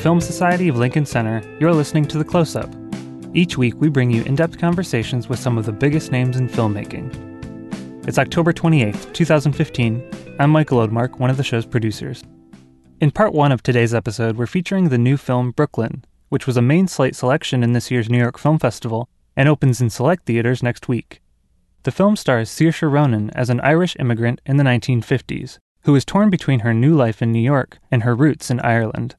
Film Society of Lincoln Center, you're listening to The Close Up. Each week, we bring you in depth conversations with some of the biggest names in filmmaking. It's October 28th, 2015. I'm Michael Odemark, one of the show's producers. In part one of today's episode, we're featuring the new film Brooklyn, which was a main slate selection in this year's New York Film Festival and opens in select theaters next week. The film stars Saoirse Ronan as an Irish immigrant in the 1950s who is torn between her new life in New York and her roots in Ireland.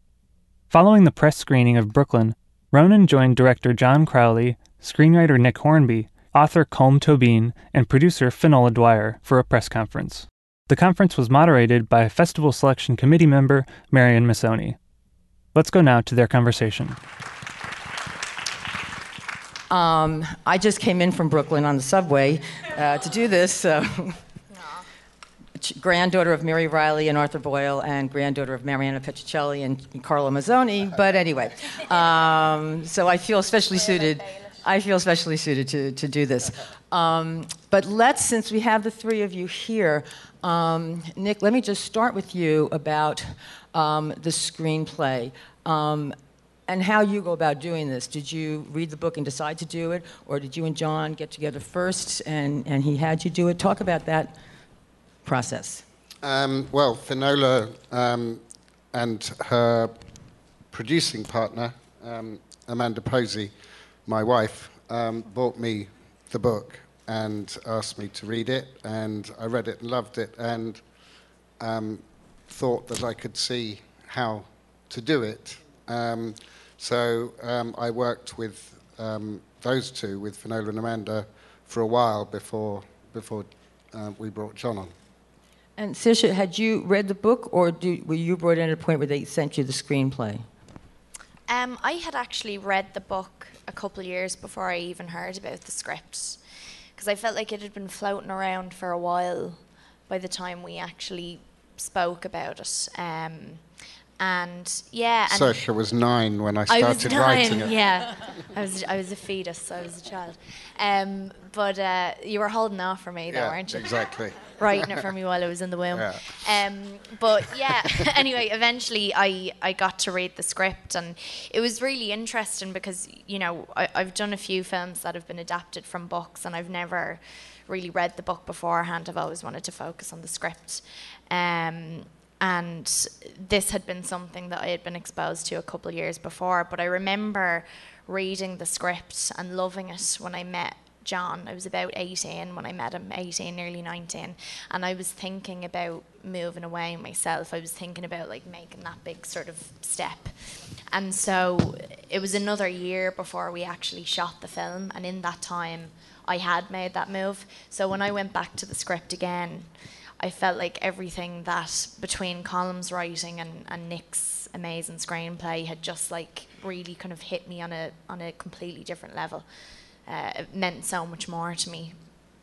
Following the press screening of Brooklyn, Ronan joined director John Crowley, screenwriter Nick Hornby, author Colm Tóibín, and producer Finola Dwyer for a press conference. The conference was moderated by Festival Selection Committee member Marian Masone. Let's go now to their conversation. Um, I just came in from Brooklyn on the subway uh, to do this. So. granddaughter of Mary Riley and Arthur Boyle, and granddaughter of Mariana Petruccelli and Carlo Mazzoni. But anyway, um, so I feel especially suited. I feel especially suited to, to do this. Um, but let's, since we have the three of you here, um, Nick, let me just start with you about um, the screenplay um, and how you go about doing this. Did you read the book and decide to do it, or did you and John get together first and, and he had you do it? Talk about that process? Um, well, Finola um, and her producing partner, um, Amanda Posey, my wife, um, bought me the book and asked me to read it. And I read it and loved it and um, thought that I could see how to do it. Um, so I worked with those two, with Finola and Amanda, for a while before, before uh, we brought John on. And Saoirse, had you read the book, or do, were you brought in at a point where they sent you the screenplay? Um, I had actually read the book a couple of years before I even heard about the script, because I felt like it had been floating around for a while by the time we actually spoke about it. Um, and yeah. And Saoirse was nine when I started I was nine, writing it. Yeah, I was I was a fetus. I was a child. Um, but uh, you were holding off for me, though, yeah, weren't you? Exactly. Writing it for me while I was in the womb. Yeah. Um, but yeah. anyway, eventually I I got to read the script, and it was really interesting because you know I, I've done a few films that have been adapted from books, and I've never really read the book beforehand. I've always wanted to focus on the script. Um, and this had been something that I had been exposed to a couple of years before. But I remember reading the script and loving it when I met John. I was about 18 when I met him, 18, nearly 19. And I was thinking about moving away myself. I was thinking about like making that big sort of step. And so it was another year before we actually shot the film. And in that time, I had made that move. So when I went back to the script again, I felt like everything that between Colm's writing and, and Nick's amazing screenplay had just like really kind of hit me on a on a completely different level. Uh, it meant so much more to me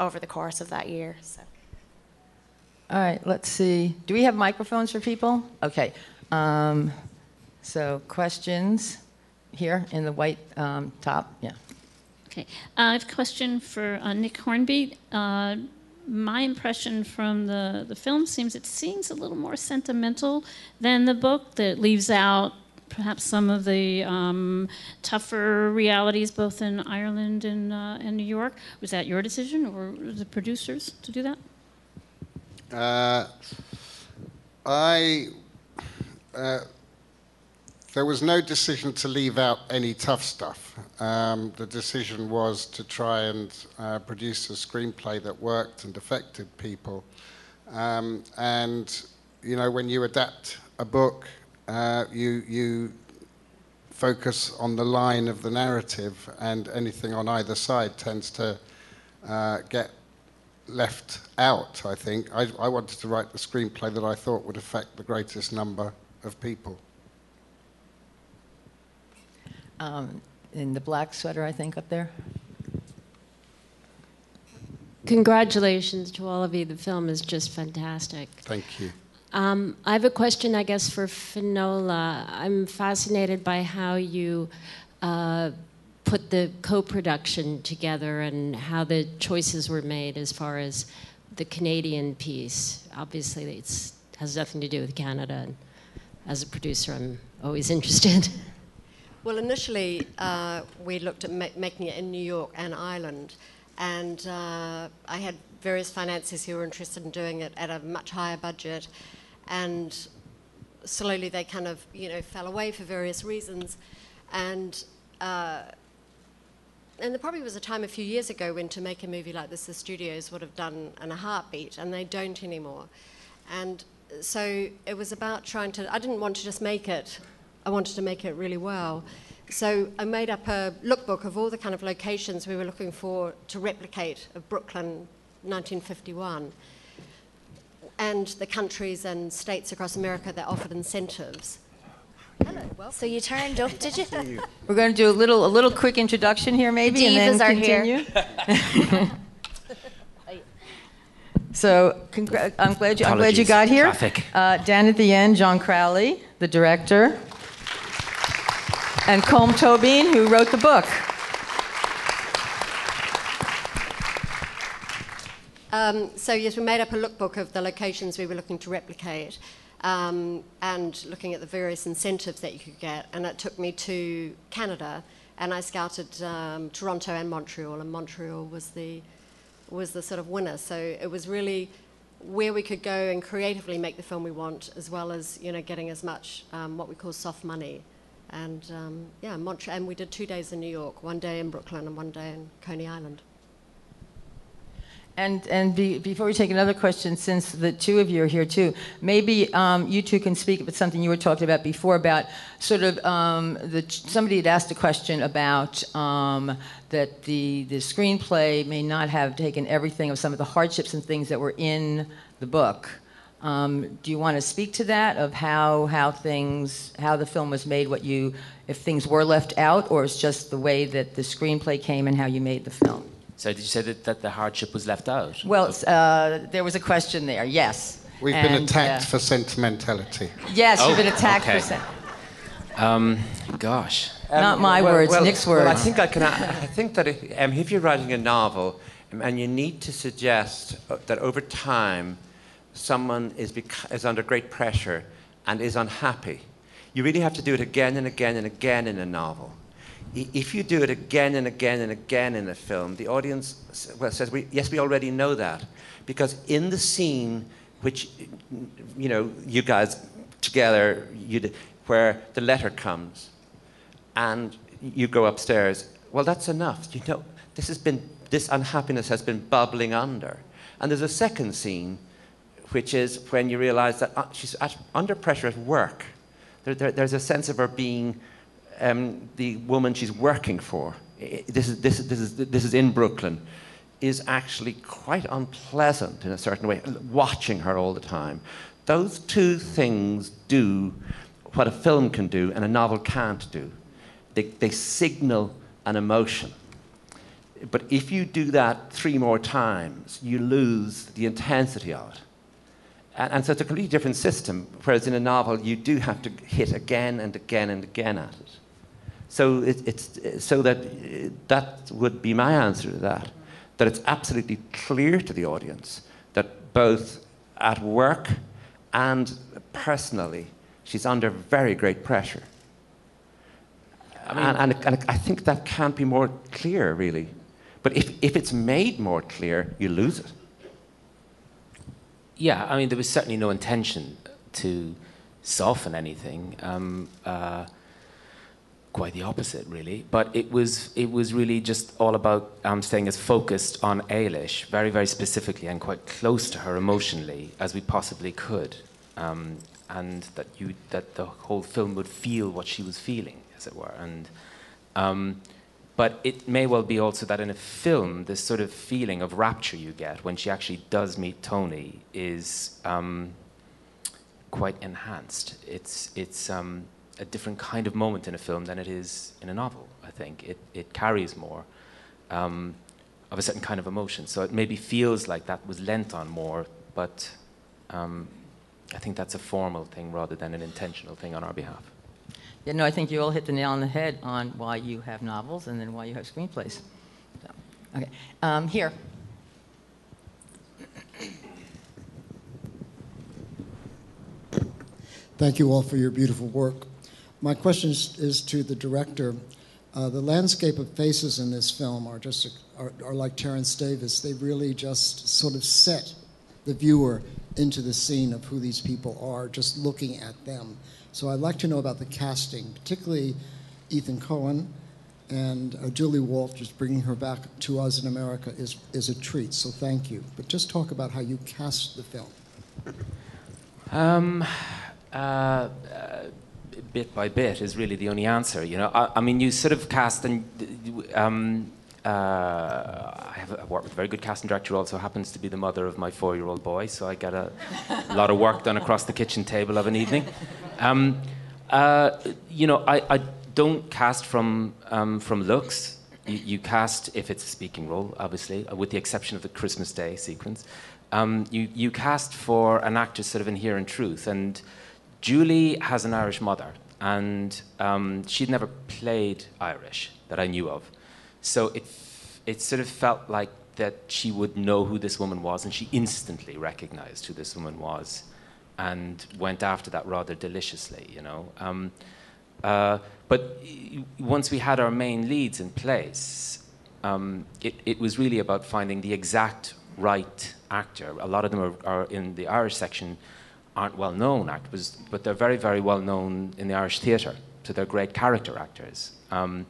over the course of that year. So. All right, let's see. Do we have microphones for people? Okay. Um, so questions here in the white um, top. Yeah. Okay. Uh, I have a question for uh, Nick Hornby. Uh, my impression from the, the film seems it seems a little more sentimental than the book that leaves out perhaps some of the um, tougher realities both in Ireland and, uh, New York. Was that your decision or the producers to do that? Uh, I uh, there was no decision to leave out any tough stuff. Um, the decision was to try and uh, produce a screenplay that worked and affected people. Um, and you know, when you adapt a book, uh, you you focus on the line of the narrative, and anything on either side tends to uh, get left out. I think I, I wanted to write the screenplay that I thought would affect the greatest number of people. um, in the black sweater, I think, up there. Congratulations to all of you. The film is just fantastic. Thank you. Um, I have a question, I guess, for Finola. I'm fascinated by how you uh, put the co production together and how the choices were made as far as the Canadian piece. Obviously, it has nothing to do with Canada. And as a producer, I'm always interested. Well, initially, uh, we looked at ma- making it in New York and Ireland, and uh, I had various financiers who were interested in doing it at a much higher budget, and slowly they kind of, you know, fell away for various reasons, and. Uh, and there probably was a time a few years ago when to make a movie like this, the studios would have done in a heartbeat, and they don't anymore. And so it was about trying to, I didn't want to just make it, I wanted to make it really well. So I made up a lookbook of all the kind of locations we were looking for to replicate of Brooklyn 1951 and the countries and states across America that offered incentives. Hello, welcome. So you turned up, did you? We're going to do a little, a little quick introduction here, maybe, and then divas are here. continue. so, congra- I'm glad you, I'm glad you got here. traffic. Uh, down at the end, John Crowley, the director, and Colm Tóibín, who wrote the book. Um, so yes, we made up a lookbook of the locations we were looking to replicate, um, and looking at the various incentives that you could get. And it took me to Canada, and I scouted um, Toronto and Montreal, and Montreal was the was the sort of winner. So it was really where we could go and creatively make the film we want, as well as you know getting as much um, what we call soft money. And um, yeah, Montreal, and we did two days in New York, one day in Brooklyn, and one day in Coney Island. And, and be, before we take another question, since the two of you are here too, maybe um, you two can speak about something you were talking about before about sort of um, the, somebody had asked a question about um, that the, the screenplay may not have taken everything of some of the hardships and things that were in the book. Um, do you want to speak to that of how, how things, how the film was made, what you, if things were left out, or it's just the way that the screenplay came and how you made the film? So did you say that, that the hardship was left out? Well, uh, there was a question there, yes. We've been attacked uh, for sentimentality. Yes, you've Oh, been attacked okay. for sen- Um, gosh. Not my words, Nick's Well, I think I can. I think that if, um, if you're writing a novel, um, and you need to suggest uh, that over time, someone is bec- is under great pressure and is unhappy, you really have to do it again and again and again in a novel. If you do it again and again and again in a film, the audience says, "Yes, we already know that," because in the scene, which you know, you guys together, you where the letter comes, and you go upstairs. Well, that's enough. You know, this has been this unhappiness has been bubbling under, and there's a second scene, which is when you realise that uh, she's at, under pressure at work. There, there, there's a sense of her being um, the woman she's working for, this is this is this is this is in Brooklyn. Is actually quite unpleasant in a certain way. Watching her all the time. Those two things do what a film can do and a novel can't do. They, they signal an emotion. But if you do that three more times, you lose the intensity of it. And, and so it's a completely different system, whereas in a novel, you do have to hit again and again and again at it. So, it, it's, so that, that would be my answer to that. That it's absolutely clear to the audience that both at work and personally, she's under very great pressure. and, and, and I think that can't be more clear, really. But if, if it's made more clear, you lose it. Yeah, I mean, there was certainly no intention to soften anything. Um, uh, quite the opposite, really. But it was it was really just all about um, staying as focused on Eilis, very very specifically and quite close to her emotionally as we possibly could, um, and that you that the whole film would feel what she was feeling, as it were, and. Um, but it may well be also that in a film, this sort of feeling of rapture you get when she actually does meet Tony is um, quite enhanced. It's, it's um, a different kind of moment in a film than it is in a novel, I think. It, it carries more um, of a certain kind of emotion. So it maybe feels like that was lent on more, but um, I think that's a formal thing rather than an intentional thing on our behalf. Yeah, no, I think you all hit the nail on the head on why you have novels and then why you have screenplays. So, okay, um, here. Thank you all for your beautiful work. My question is, to the director. Uh, the landscape of faces in this film are just are, are like Terence Davies. They really just sort of set the viewer into the scene of who these people are, just looking at them. So I'd like to know about the casting, particularly Emory Cohen and uh, Julie Walters. Bringing her back to us in America is is a treat. So thank you. But just talk about how you cast the film. Um, uh, uh, bit by bit is really the only answer. You know, I, I mean, you sort of cast and um, uh, I have I worked with a very good casting director. Who also happens to be the mother of my four-year-old boy, so I get a, lot of work done across the kitchen table of an evening. Um, uh, you know, I, I, don't cast from um, from looks. You, you, cast if it's a speaking role, obviously, with the exception of the Christmas Day sequence. Um, you you cast for an actor's sort of inherent truth and Julie has an Irish mother, and um, she'd never played Irish that I knew of. So it, it sort of felt like that she would know who this woman was, and she instantly recognized who this woman was and went after that rather deliciously, you know. Um, uh, but once we had our main leads in place, um, it, it, was really about finding the exact right actor. A lot of them are, are in the Irish section aren't well known actors, but they're very, very well known in the Irish theatre. So they're great character actors. Um,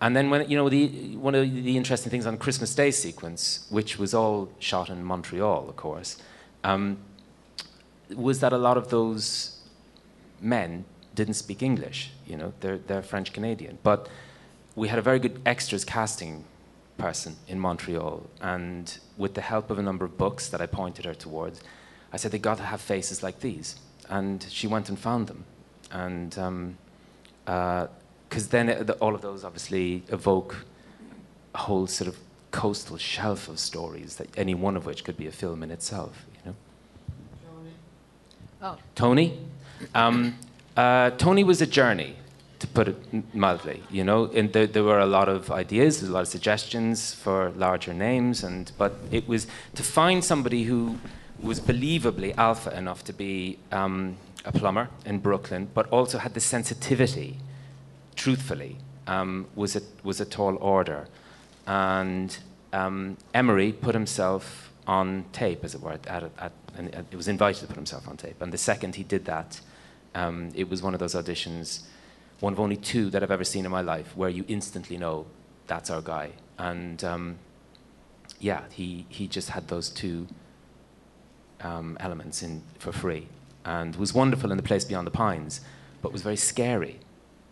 and then when you know the, one of the interesting things on Christmas Day sequence, which was all shot in Montreal, of course, um, was that a lot of those men didn't speak English. You know, they're, they're French Canadian, but we had a very good extras casting person in Montreal, and with the help of a number of books that I pointed her towards, I said, they got to have faces like these. And she went and found them. And because um, uh, then it, the, all of those obviously evoke a whole sort of coastal shelf of stories, that any one of which could be a film in itself, you know? Tony? Oh. Tony? Um, uh, Tony was a journey, to put it mildly. You know, and there, there, were a lot of ideas, a lot of suggestions for larger names, and but it was to find somebody who was believably alpha enough to be um, a plumber in Brooklyn, but also had the sensitivity, truthfully, um, was, a, was a tall order. And um, Emory put himself on tape, as it were, at, at, at, and it was invited to put himself on tape. And the second he did that, um, it was one of those auditions, one of only two that I've ever seen in my life, where you instantly know that's our guy. And um, yeah, he, he just had those two um, elements in for free, and was wonderful in the place beyond the pines, but was very scary,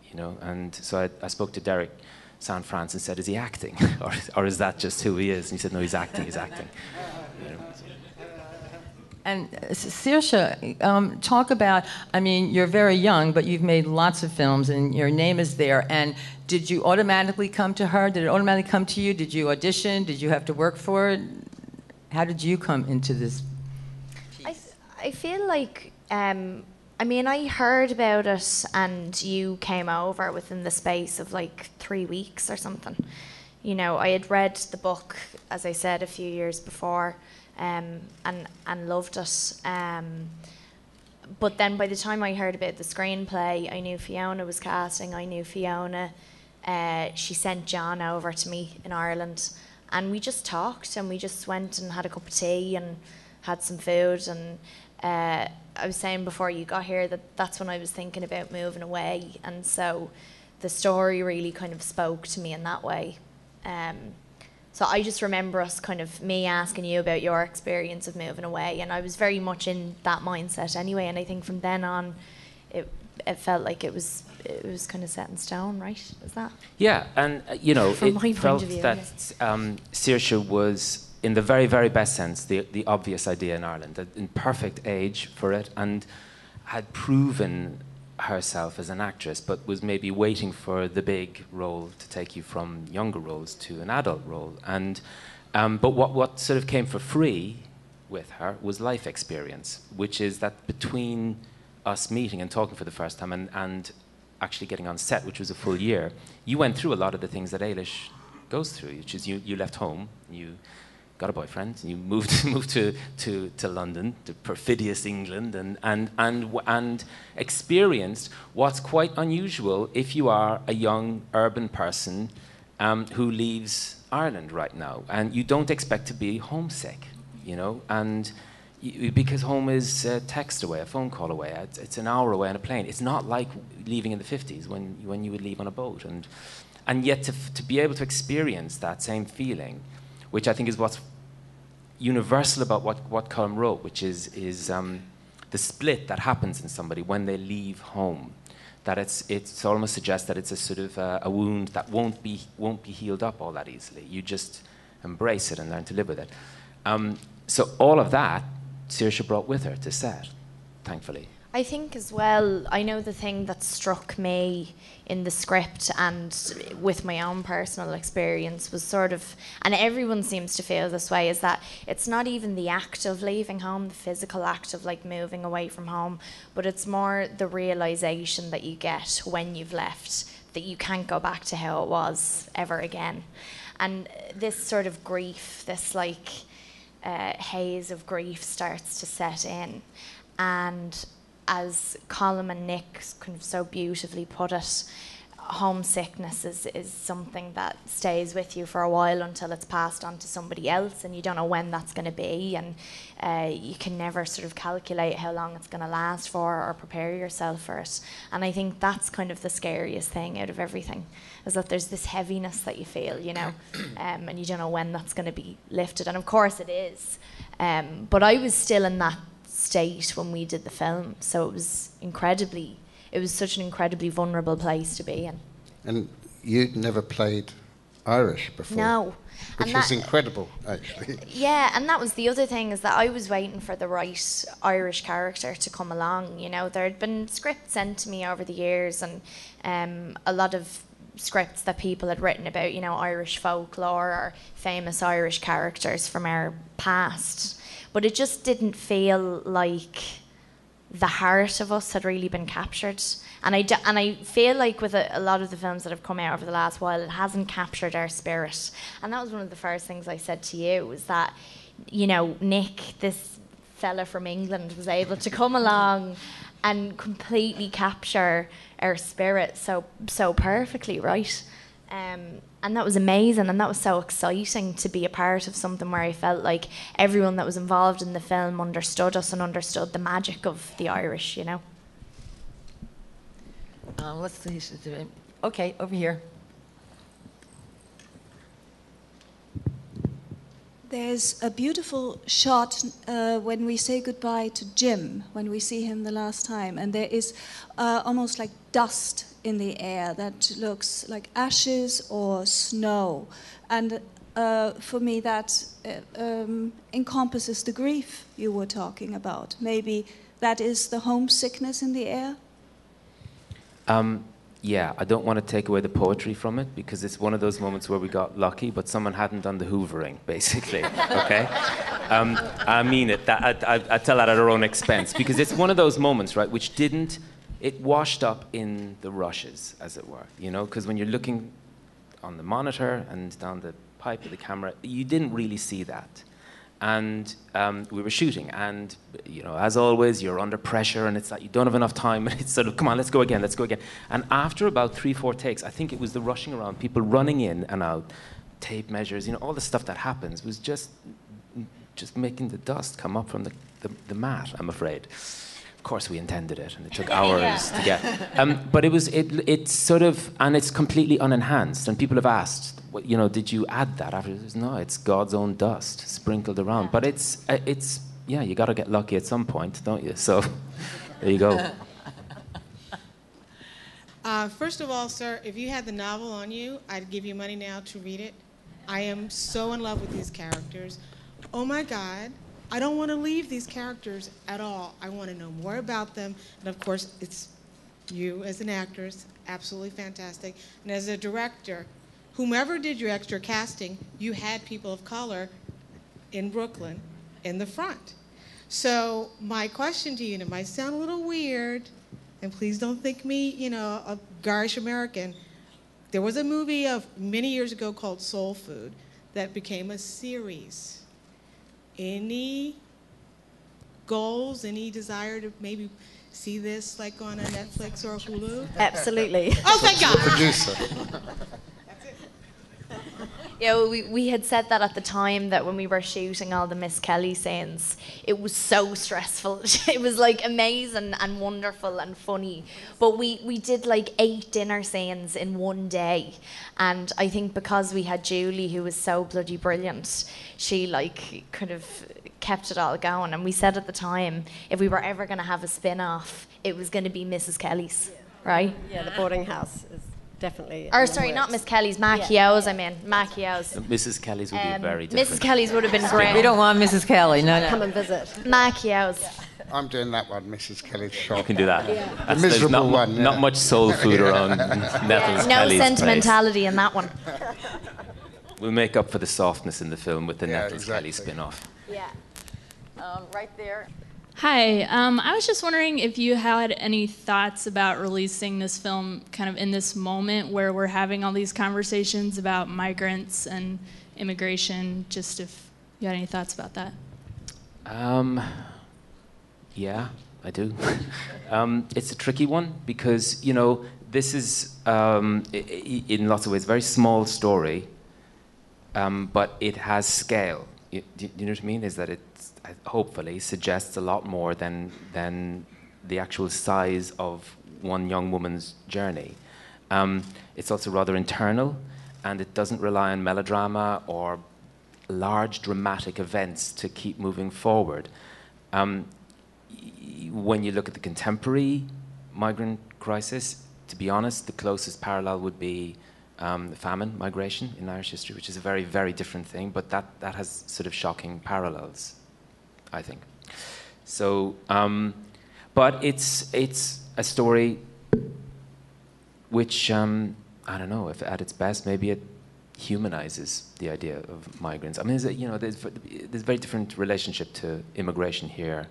you know. And so I, I spoke to Derek San Cianfrance and said, "Is he acting, or, or is that just who he is?" And he said, "No, he's acting. He's acting." You know, And uh, Saoirse, um, talk about. I mean, you're very young, but you've made lots of films, and your name is there. And did you automatically come to her? Did it automatically come to you? Did you audition? Did you have to work for it? How did you come into this I feel like, um, I mean, I heard about it and you came over within the space of like three weeks or something. You know, I had read the book, as I said, a few years before um, and, and loved it. Um, but then by the time I heard about the screenplay, I knew Fiona was casting, I knew Fiona. Uh, she sent John over to me in Ireland, and we just talked and we just went and had a cup of tea and had some food and uh, I was saying before you got here that that's when I was thinking about moving away, and so the story really kind of spoke to me in that way. Um, so I just remember us kind of me asking you about your experience of moving away, and I was very much in that mindset anyway. And I think from then on, it it felt like it was it was kind of set in stone, right? Is that? Yeah, and uh, you know, from it felt view, that um, Saoirse was in the very, very best sense, the, the obvious idea in Ireland, in perfect age for it, and had proven herself as an actress, but was maybe waiting for the big role to take you from younger roles to an adult role. And, um, but what, what sort of came for free with her was life experience, which is that between us meeting and talking for the first time and, and actually getting on set, which was a full year, you went through a lot of the things that Eilis goes through, which is you, you left home, you got a boyfriend, you moved, moved to, to, to London, to perfidious England, and, and, and, and experienced what's quite unusual if you are a young urban person um, who leaves Ireland right now, and you don't expect to be homesick, you know, and you, because home is a text away, a phone call away, it's, it's, an hour away on a plane. It's not like leaving in the 50s when, when you would leave on a boat, and, and yet to, to be able to experience that same feeling which I think is what's universal about what, what Colm wrote, which is, is um, the split that happens in somebody when they leave home. That it's, it's almost suggests that it's a sort of uh, a wound that won't be, won't be healed up all that easily. You just embrace it and learn to live with it. Um, so all of that, Saoirse brought with her to set, thankfully. I think as well, I know the thing that struck me in the script and with my own personal experience was sort of, and everyone seems to feel this way, is that it's not even the act of leaving home, the physical act of like moving away from home, but it's more the realization that you get when you've left that you can't go back to how it was ever again. And this sort of grief, this like uh, haze of grief starts to set in. And as Colm and Nick kind of so beautifully put it, homesickness is, is something that stays with you for a while until it's passed on to somebody else, and you don't know when that's going to be, and uh, you can never sort of calculate how long it's going to last for or prepare yourself for it. And I think that's kind of the scariest thing out of everything, is that there's this heaviness that you feel, you know, um, and you don't know when that's going to be lifted. And of course it is. Um, but I was still in that state when we did the film. So it was incredibly, it was such an incredibly vulnerable place to be in. And you'd never played Irish before? No. Which was incredible, actually. Yeah, and that was the other thing is that I was waiting for the right Irish character to come along. You know, there had been scripts sent to me over the years, and um, a lot of scripts that people had written about, you know, Irish folklore or famous Irish characters from our past but it just didn't feel like the heart of us had really been captured. And I, and I feel like with a, a, lot of the films that have come out over the last while, it hasn't captured our spirit. And that was one of the first things I said to you was that, you know, Nick, this fella from England, was able to come along and completely capture our spirit so so perfectly, right? Um, and that was amazing and that was so exciting to be a part of something where I felt like everyone that was involved in the film understood us and understood the magic of the Irish, you know. Uh, let's see. Okay, over here. There's a beautiful shot uh, when we say goodbye to Jim, when we see him the last time, and there is uh, almost like dust in the air that looks like ashes or snow. And uh, for me, that uh, um, encompasses the grief you were talking about. Maybe that is the homesickness in the air? Um, yeah, I don't want to take away the poetry from it because it's one of those moments where we got lucky, but someone hadn't done the hoovering, basically. Okay? Um, I mean it. That, I, I, I tell that at our own expense because it's one of those moments, right, which didn't it washed up in the rushes, as it were, you know, because when you're looking on the monitor and down the pipe of the camera, you didn't really see that. And um, we were shooting, and you know, as always, you're under pressure, and it's like you don't have enough time. And it's sort of, come on, let's go again, let's go again. And after about three, four takes, I think it was the rushing around, people running in and out, tape measures, you know, all the stuff that happens was just, just making the dust come up from the, the, the mat. I'm afraid. Of course, we intended it, and it took hours yeah. to get. Um, but it was it. It's sort of, and it's completely unenhanced. And people have asked, you know, did you add that after? No, it's God's own dust sprinkled around. Yeah. But it's uh, it's yeah, you got to get lucky at some point, don't you? So there you go. Uh, first of all, sir, if you had the novel on you, I'd give you money now to read it. I am so in love with these characters. Oh my God, I don't want to leave these characters at all. I want to know more about them. And of course, it's you as an actress, absolutely fantastic. And as a director, whomever did your extra casting, you had people of color in Brooklyn in the front. So my question to you, and it might sound a little weird, and please don't think me, you know, a garish American. There was a movie of many years ago called Soul Food that became a series any goals, any desire to maybe see this like on a Netflix or a Hulu? Absolutely. Oh, thank God. Producer. Yeah, well, we, we had said that at the time that when we were shooting all the Miss Kelly scenes, it was so stressful. it was like amazing and wonderful and funny. But we, we did like eight dinner scenes in one day. And I think because we had Julie, who was so bloody brilliant, she like kind of kept it all going. And we said at the time, if we were ever going to have a spin off, it was going to be Mrs. Kelly's, right? Yeah, the boarding house is definitely. Or sorry, not. Miss Kelly's, Macchiao's, I mean, Macchiao's. Mrs. Kelly's would be Um, very different. Mrs. Kelly's would have been great. We don't want Mrs. Kelly. No, no. Come and visit. Macchiao's. I'm doing that one, Mrs. Kelly's shop. You can do that. The there's miserable not, one. yeah. not much soul food around Nettles No Kelly's place. sentimentality in that one. We'll make up for the softness in the film with the Yeah, Nettles Kelly spin-off. Yeah. Um, right there. Hi, um, I was just wondering if you had any thoughts about releasing this film kind of in this moment where we're having all these conversations about migrants and immigration, just if you had any thoughts about that. Um, yeah, I do. um, it's a tricky one because you know this is um, in lots of ways a very small story, um, but it has scale. You, do you know what I mean? Is that it hopefully suggests a lot more than than the actual size of one young woman's journey. Um, it's also rather internal, and it doesn't rely on melodrama or large dramatic events to keep moving forward. Um, when you look at the contemporary migrant crisis, to be honest, the closest parallel would be um, the famine migration in Irish history, which is a very, very different thing, but that, that has sort of shocking parallels, I think. So, um, but it's, it's a story which, um, I don't know, if at its best, maybe it humanizes the idea of migrants. I mean, there's a, you know, there's, there's a very different relationship to immigration here,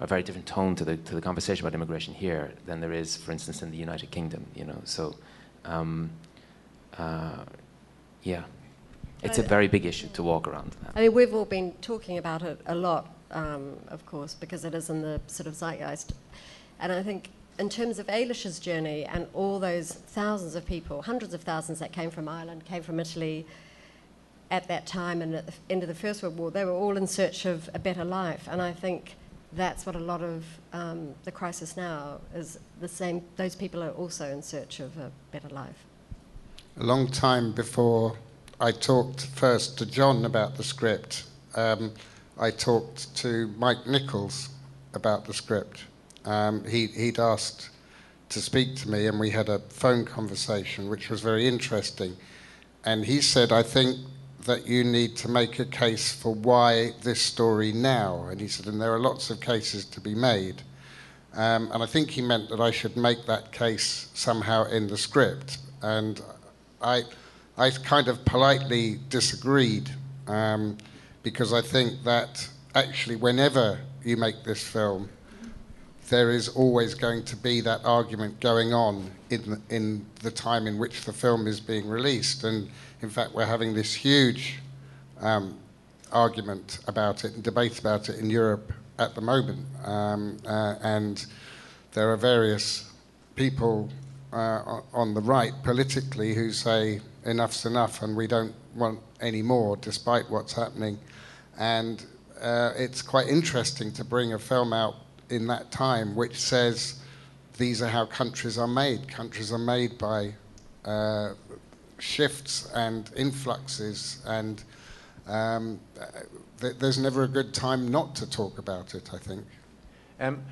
a very different tone to the, to the conversation about immigration here than there is, for instance, in the United Kingdom, you know. So, um, uh, yeah, it's a very big issue to walk around. I mean, we've all been talking about it a lot, um, of course, because it is in the sort of zeitgeist. And I think in terms of Eilis's journey and all those thousands of people, hundreds of thousands that came from Ireland, came from Italy at that time and at the end of the First World War, they were all in search of a better life. And I think that's what a lot of um, the crisis now is the same. Those people are also in search of a better life. A long time before I talked first to John about the script, um, I talked to Mike Nichols about the script. Um, he, he'd asked to speak to me, and we had a phone conversation, which was very interesting. And he said, I think that you need to make a case for why this story now. And he said, and there are lots of cases to be made. Um, and I think he meant that I should make that case somehow in the script. And I, I kind of politely disagreed um, because I think that actually, whenever you make this film, there is always going to be that argument going on in in the time in which the film is being released. And in fact, we're having this huge um, argument about it and debate about it in Europe at the moment. Um, uh, and there are various people uh, on the right politically who say enough's enough and we don't want any more despite what's happening. And uh, it's quite interesting to bring a film out in that time which says these are how countries are made. Countries are made by uh, shifts and influxes, and um, uh, th- there's never a good time not to talk about it, I think. Um,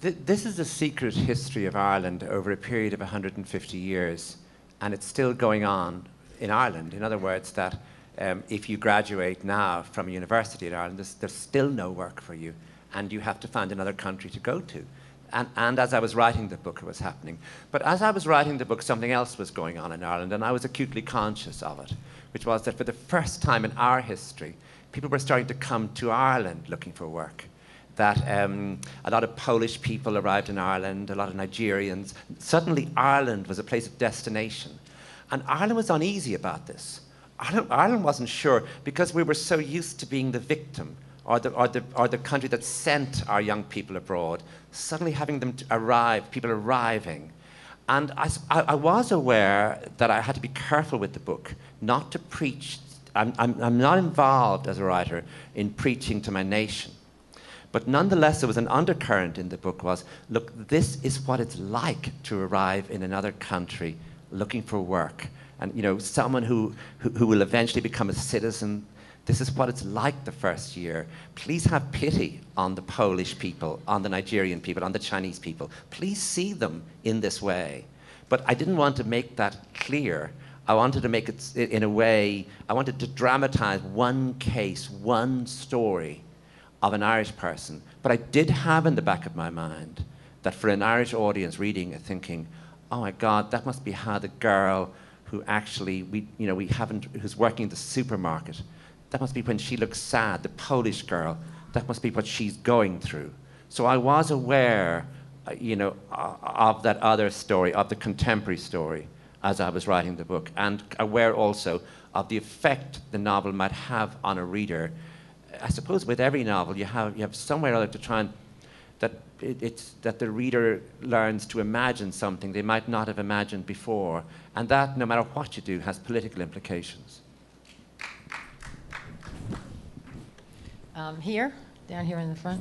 th- this is a secret history of Ireland over a period of 150 years, and it's still going on in Ireland. In other words, that um, if you graduate now from a university in Ireland, there's, there's still no work for you, and you have to find another country to go to. And, and as I was writing the book, it was happening. But as I was writing the book, something else was going on in Ireland, and I was acutely conscious of it, which was that for the first time in our history, people were starting to come to Ireland looking for work that um, a lot of Polish people arrived in Ireland, a lot of Nigerians. Suddenly, Ireland was a place of destination. And Ireland was uneasy about this. Ireland, Ireland wasn't sure because we were so used to being the victim or the, or, the, or the country that sent our young people abroad, suddenly having them arrive, people arriving. And I, I, was aware that I had to be careful with the book, not to preach. I'm, I'm, I'm not involved as a writer in preaching to my nation. But nonetheless, there was an undercurrent in the book was, look, this is what it's like to arrive in another country looking for work. And, you know, someone who, who, who will eventually become a citizen this is what it's like the first year. Please have pity on the Polish people, on the Nigerian people, on the Chinese people. Please see them in this way. But I didn't want to make that clear. I wanted to make it in a way, I wanted to dramatize one case, one story of an Irish person. But I did have in the back of my mind that for an Irish audience reading and thinking, oh my God, that must be how the girl who actually, we, you know, we haven't, who's working in the supermarket, that must be when she looks sad, the Polish girl. That must be what she's going through. So I was aware, uh, you know, of that other story, of the contemporary story, as I was writing the book, and aware also of the effect the novel might have on a reader. I suppose with every novel, you have, you have somewhere or other to try and that it, it's that the reader learns to imagine something they might not have imagined before, and that, no matter what you do, has political implications. Um, here, down here in the front.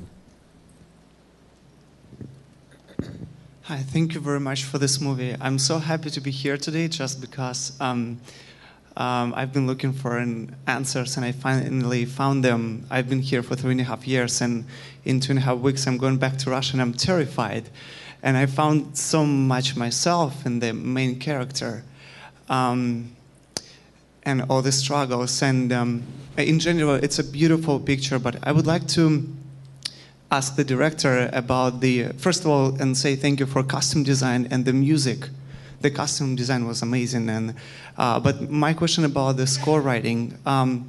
Hi, thank you very much for this movie. I'm so happy to be here today just because um, um, I've been looking for an answers and I finally found them. I've been here for three and a half years, and in two and a half weeks, I'm going back to Russia and I'm terrified. And I found so much myself in the main character um, and all the struggles. And um, in general, it's a beautiful picture, but I would like to ask the director about the, first of all, and say thank you for costume design and the music. The costume design was amazing. And, uh, but my question about the score writing, um,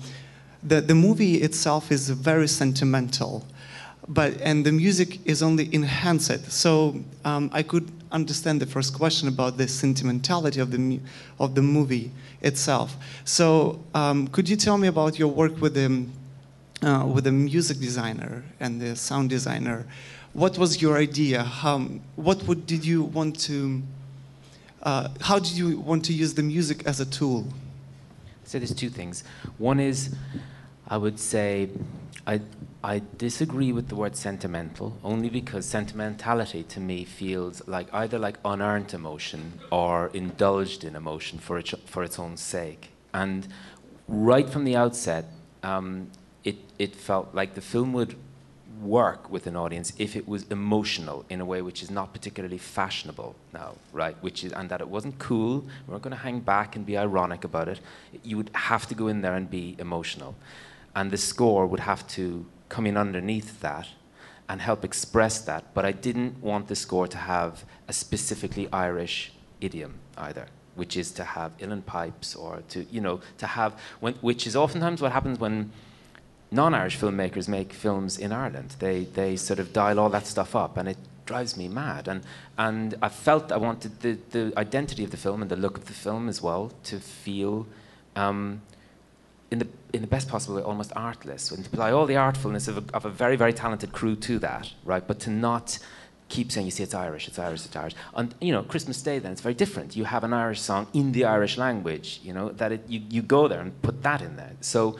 the, the movie itself is very sentimental, but, and the music is only enhanced. So um, I could understand the first question about the sentimentality of the, of the movie itself. So, um, could you tell me about your work with the, uh, with the music designer and the sound designer? What was your idea? How, what would, did you want to, uh, how did you want to use the music as a tool? So there's two things. One is, I would say, I, I disagree with the word sentimental only because sentimentality to me feels like either like unearned emotion or indulged in emotion for its, for its own sake. And right from the outset, um, it, it felt like the film would work with an audience if it was emotional in a way which is not particularly fashionable now, right? Which is, and that it wasn't cool. We weren't going to hang back and be ironic about it. You would have to go in there and be emotional. And the score would have to come in underneath that and help express that. But I didn't want the score to have a specifically Irish idiom either, which is to have uilleann pipes or to, you know, to have, when, which is oftentimes what happens when non-Irish filmmakers make films in Ireland. They, they sort of dial all that stuff up and it drives me mad. And, and I felt I wanted the, the identity of the film and the look of the film as well to feel um, in the in the best possible way, almost artless, and to apply all the artfulness of a, of a very, very talented crew to that, right? But to not keep saying, you see, it's Irish, it's Irish, it's Irish. And, you know, Christmas Day, then, it's very different. You have an Irish song in the Irish language, you know, that it, you, you go there and put that in there. So,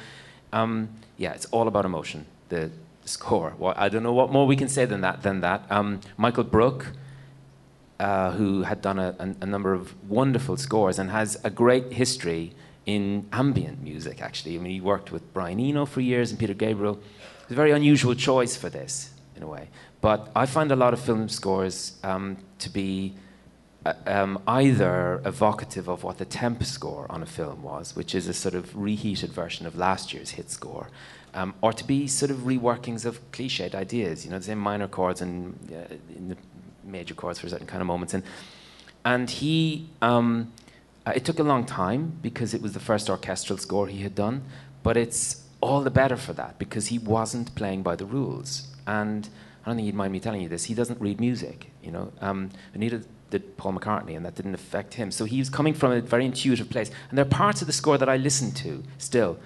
um, yeah, it's all about emotion, the, score. Well, I don't know what more we can say than that. Than that. Um, Michael Brook, uh, who had done a, a, a number of wonderful scores and has a great history in ambient music, actually. I mean, he worked with Brian Eno for years and Peter Gabriel. It's a very unusual choice for this, in a way. But I find a lot of film scores um, to be uh, um, either evocative of what the temp score on a film was, which is a sort of reheated version of last year's hit score, um, or to be sort of reworkings of cliched ideas, you know, the same minor chords and uh, major chords for certain kind of moments. And, and he um, uh, it took a long time because it was the first orchestral score he had done, but it's all the better for that because he wasn't playing by the rules. And I don't think he'd mind me telling you this. He doesn't read music, you know. Um, neither did Paul McCartney, and that didn't affect him. So he was coming from a very intuitive place. And there are parts of the score that I listen to still,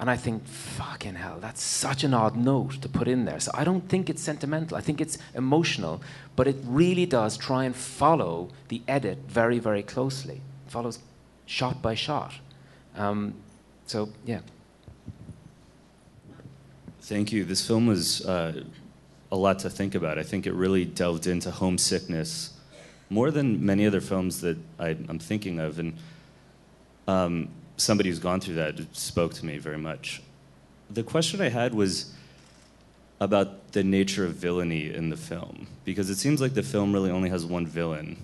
And I think, fucking hell, that's such an odd note to put in there. So I don't think it's sentimental. I think it's emotional, but it really does try and follow the edit very, very closely. Follows shot by shot. Um, so, yeah. Thank you. This film was uh, a lot to think about. I think it really delved into homesickness more than many other films that I, am thinking of. And um, somebody who's gone through that spoke to me very much. The question I had was about the nature of villainy in the film, because it seems like the film really only has one villain.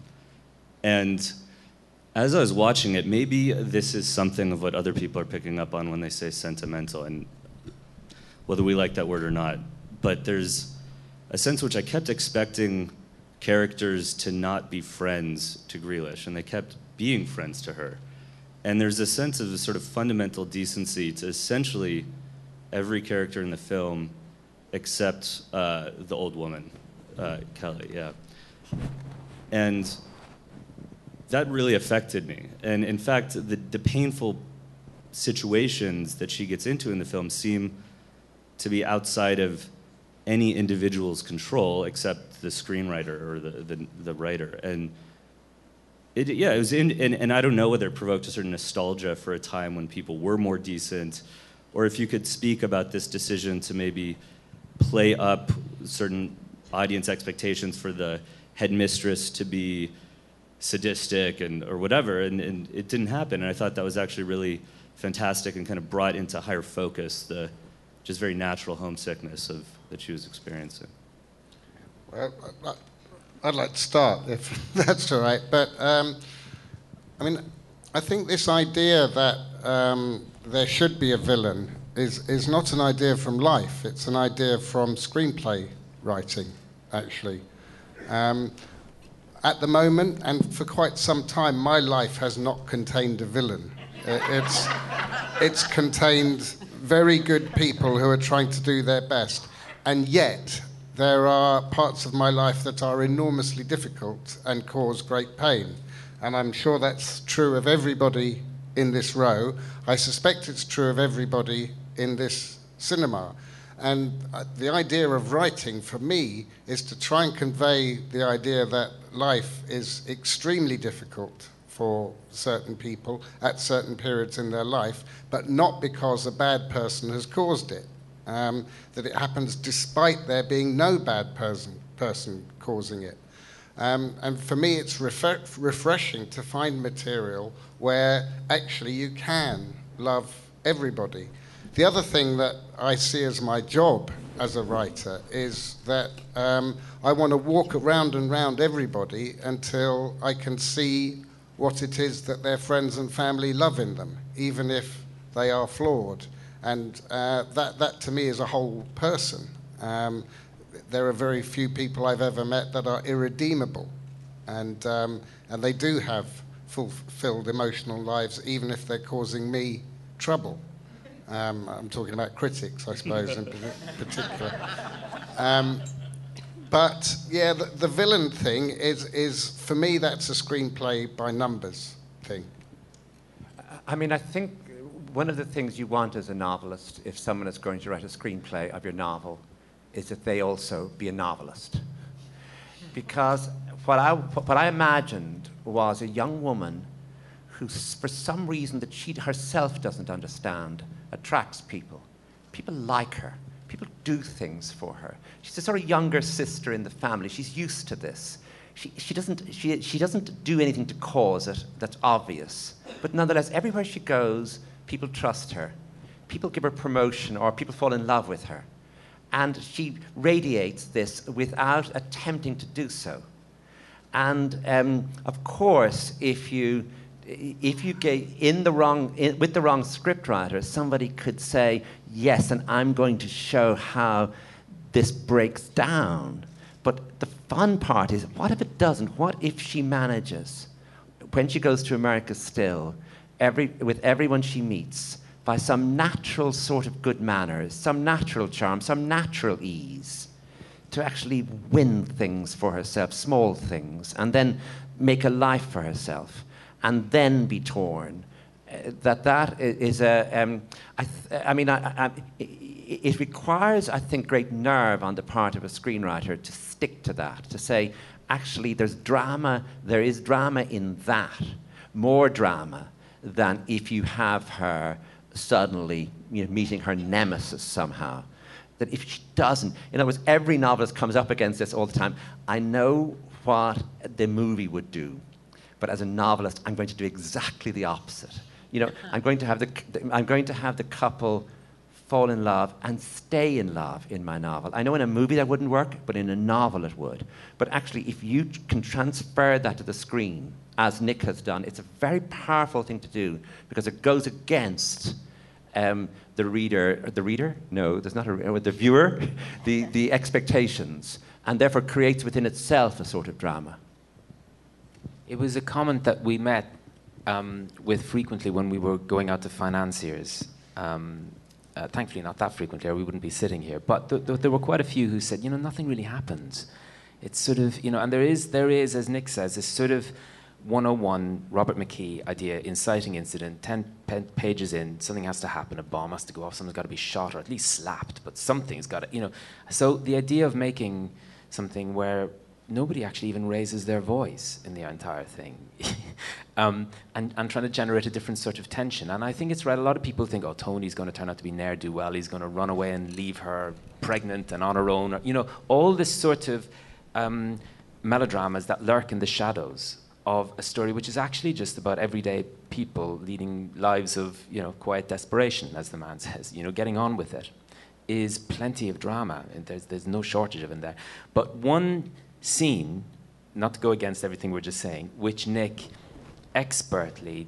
And as I was watching it, maybe this is something of what other people are picking up on when they say sentimental, and whether we like that word or not. But there's a sense which I kept expecting characters to not be friends to Eilis, and they kept being friends to her. And there's a sense of a sort of fundamental decency to essentially every character in the film except uh, the old woman, uh, Kelly, yeah. And that really affected me. And in fact, the, the painful situations that she gets into in the film seem to be outside of any individual's control except the screenwriter or the, the, the writer. And it, yeah, it was in, and, and I don't know whether it provoked a certain nostalgia for a time when people were more decent, or if you could speak about this decision to maybe play up certain audience expectations for the headmistress to be sadistic and or whatever, and, and it didn't happen. And I thought that was actually really fantastic and kind of brought into higher focus the just very natural homesickness of that she was experiencing. Well, I'd like to start, if that's all right. But um, I mean, I think this idea that um, there should be a villain is, is not an idea from life, it's an idea from screenplay writing, actually. Um, at the moment, and for quite some time, my life has not contained a villain. It's, it's contained very good people who are trying to do their best. And yet, there are parts of my life that are enormously difficult and cause great pain. And I'm sure that's true of everybody in this row. I suspect it's true of everybody in this cinema. And uh, the idea of writing for me is to try and convey the idea that life is extremely difficult for certain people at certain periods in their life, but not because a bad person has caused it um, that it happens despite there being no bad person, person causing it. Um, and for me, it's refreshing to find material where actually you can love everybody. The other thing that I see as my job as a writer is that um, I want to walk around and round everybody until I can see what it is that their friends and family love in them, even if they are flawed. And uh, that, that to me is a whole person. Um, there are very few people I've ever met that are irredeemable. And, um, and they do have fulfilled emotional lives, even if they're causing me trouble. Um, I'm talking about critics, I suppose, in particular. Um, but yeah, the, the, villain thing is, is, for me, that's a screenplay by numbers thing. I mean, I think one of the things you want as a novelist, if someone is going to write a screenplay of your novel, is that they also be a novelist. Because what I, what I imagined was a young woman who, for some reason that she herself doesn't understand, attracts people. People like her. People do things for her. She's a sort of younger sister in the family. She's used to this. She, she, doesn't, she, she doesn't do anything to cause it that's obvious. But nonetheless, everywhere she goes, people trust her, people give her promotion, or people fall in love with her. And she radiates this without attempting to do so. And um, of course, if you if you get in the wrong in, with the wrong scriptwriter, somebody could say, "Yes, and I'm going to show how this breaks down." But the fun part is, what if it doesn't? What if she manages, when she goes to America still, every, with everyone she meets by some natural sort of good manners, some natural charm, some natural ease, to actually win things for herself, small things, and then make a life for herself, and then be torn. Uh, that that is a. Um, I, th- I mean, I, I, it requires, I think, great nerve on the part of a screenwriter to stick to that, to say, actually, there's drama, there is drama in that, more drama than if you have her suddenly you know, meeting her nemesis somehow. That if she doesn't, in other words, every novelist comes up against this all the time. I know what the movie would do, but as a novelist, I'm going to do exactly the opposite. You know, I'm going to have the, I'm going to have the couple fall in love and stay in love in my novel. I know in a movie that wouldn't work, but in a novel it would. But actually, if you can transfer that to the screen, as Nick has done, it's a very powerful thing to do because it goes against um, the reader, the reader? No, there's not a the viewer, the, the expectations, and therefore creates within itself a sort of drama. It was a comment that we met um, with frequently when we were going out to financiers. Um, uh, thankfully, not that frequently, or we wouldn't be sitting here. But th- th- there were quite a few who said, you know, nothing really happens. It's sort of, you know, and there is, there is, as Nick says, this sort of 101 Robert McKee idea, inciting incident, 10 pages in, something has to happen, a bomb has to go off, someone's got to be shot or at least slapped, but something's got to, you know. So the idea of making something where nobody actually even raises their voice in the entire thing um, and, and trying to generate a different sort of tension. And I think it's right. A lot of people think, oh, Tony's going to turn out to be ne'er do well. He's going to run away and leave her pregnant and on her own. Or, you know, all this sort of um, melodramas that lurk in the shadows of a story which is actually just about everyday people leading lives of you know quiet desperation, as the man says, you know, getting on with it, is plenty of drama, there's there's no shortage of it there. But one scene, not to go against everything we're just saying, which Nick expertly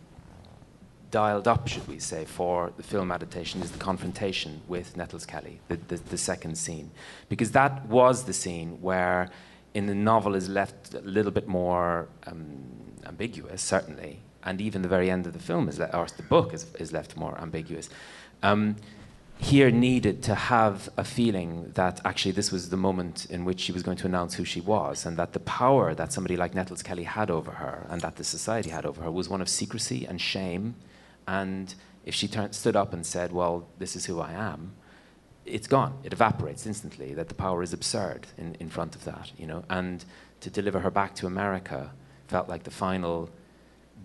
dialed up, should we say, for the film adaptation is the confrontation with Nettles Kelly, the, the, the second scene, because that was the scene where in the novel is left a little bit more um, ambiguous, certainly, and even the very end of the film is, le- or the book is, is left more ambiguous. Um, here needed to have a feeling that actually this was the moment in which she was going to announce who she was, and that the power that somebody like Nettles Kelly had over her, and that the society had over her, was one of secrecy and shame. And if she turned, stood up and said, "Well, this is who I am," it's gone. It evaporates instantly. That the power is absurd in, in front of that, you know. And to deliver her back to America felt like the final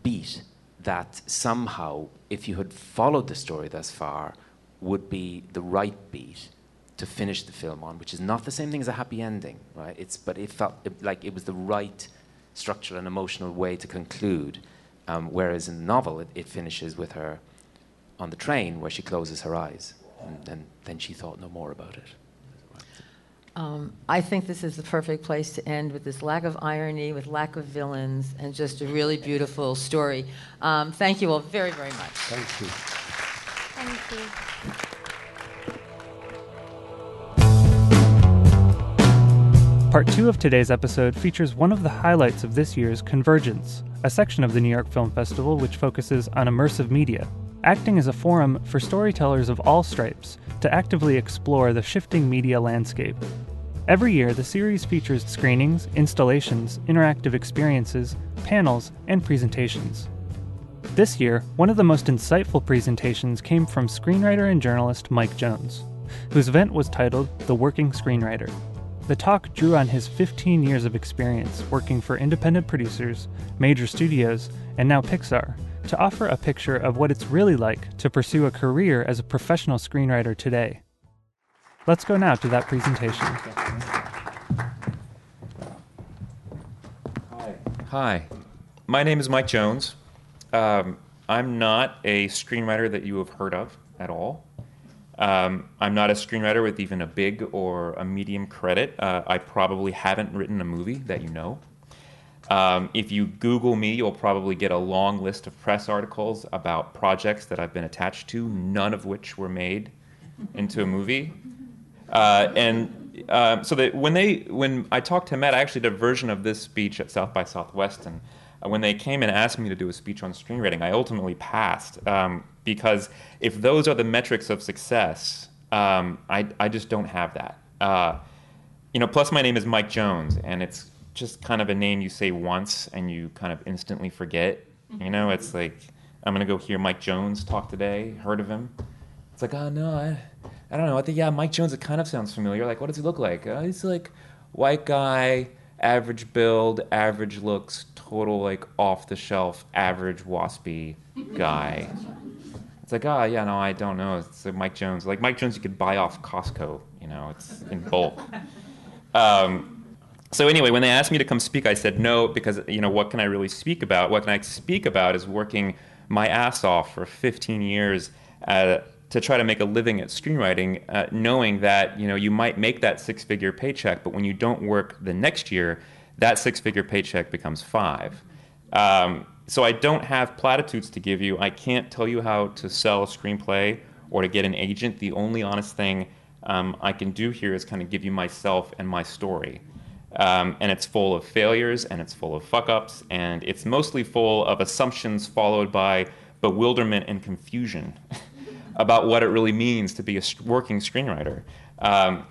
beat that somehow, if you had followed the story thus far, would be the right beat to finish the film on, which is not the same thing as a happy ending, right? It's but it felt like it was the right structural and emotional way to conclude. Um, whereas in the novel, it, it finishes with her on the train where she closes her eyes and then, then she thought no more about it. Um, I think this is the perfect place to end with this lack of irony, with lack of villains, and just a really beautiful story. Um, thank you all very, very much. Thank you. Thank you. Part two of today's episode features one of the highlights of this year's Convergence, a section of the New York Film Festival which focuses on immersive media acting as a forum for storytellers of all stripes to actively explore the shifting media landscape. Every year, the series features screenings, installations, interactive experiences, panels, and presentations. This year, one of the most insightful presentations came from screenwriter and journalist Mike Jones, whose event was titled The Working Screenwriter. The talk drew on his 15 years of experience working for independent producers, major studios, and now Pixar, to offer a picture of what it's really like to pursue a career as a professional screenwriter today. Let's go now to that presentation. Hi. Hi. My name is Mike Jones. Um, I'm not a screenwriter that you have heard of at all. Um, I'm not a screenwriter with even a big or a medium credit. Uh, I probably haven't written a movie that you know. Um, if you Google me, you'll probably get a long list of press articles about projects that I've been attached to, none of which were made into a movie. Uh, and uh, so that when they, when I talked to Matt, I actually did a version of this speech at South by Southwest, and when they came and asked me to do a speech on screenwriting, I ultimately passed um, because if those are the metrics of success, um, I, I just don't have that. Uh, you know, plus my name is Mike Jones, and it's just kind of a name you say once and you kind of instantly forget. You know, it's like I'm gonna go hear Mike Jones talk today. Heard of him? It's like, oh no, I, I don't know. I think yeah, Mike Jones. It kind of sounds familiar. Like, what does he look like? Uh, he's like white guy, average build, average looks, total like off the shelf, average waspy guy. It's like, oh yeah, no, I don't know. It's like Mike Jones. Like Mike Jones, you could buy off Costco. You know, it's in bulk. Um, so anyway, when they asked me to come speak, I said no because you know what can I really speak about? What can I speak about is working my ass off for 15 years uh, to try to make a living at screenwriting, uh, knowing that you know you might make that six-figure paycheck, but when you don't work the next year, that six-figure paycheck becomes five. Um, so I don't have platitudes to give you. I can't tell you how to sell a screenplay or to get an agent. The only honest thing um, I can do here is kind of give you myself and my story. Um, and it's full of failures and it's full of fuck ups and it's mostly full of assumptions followed by bewilderment and confusion about what it really means to be a working screenwriter. Um,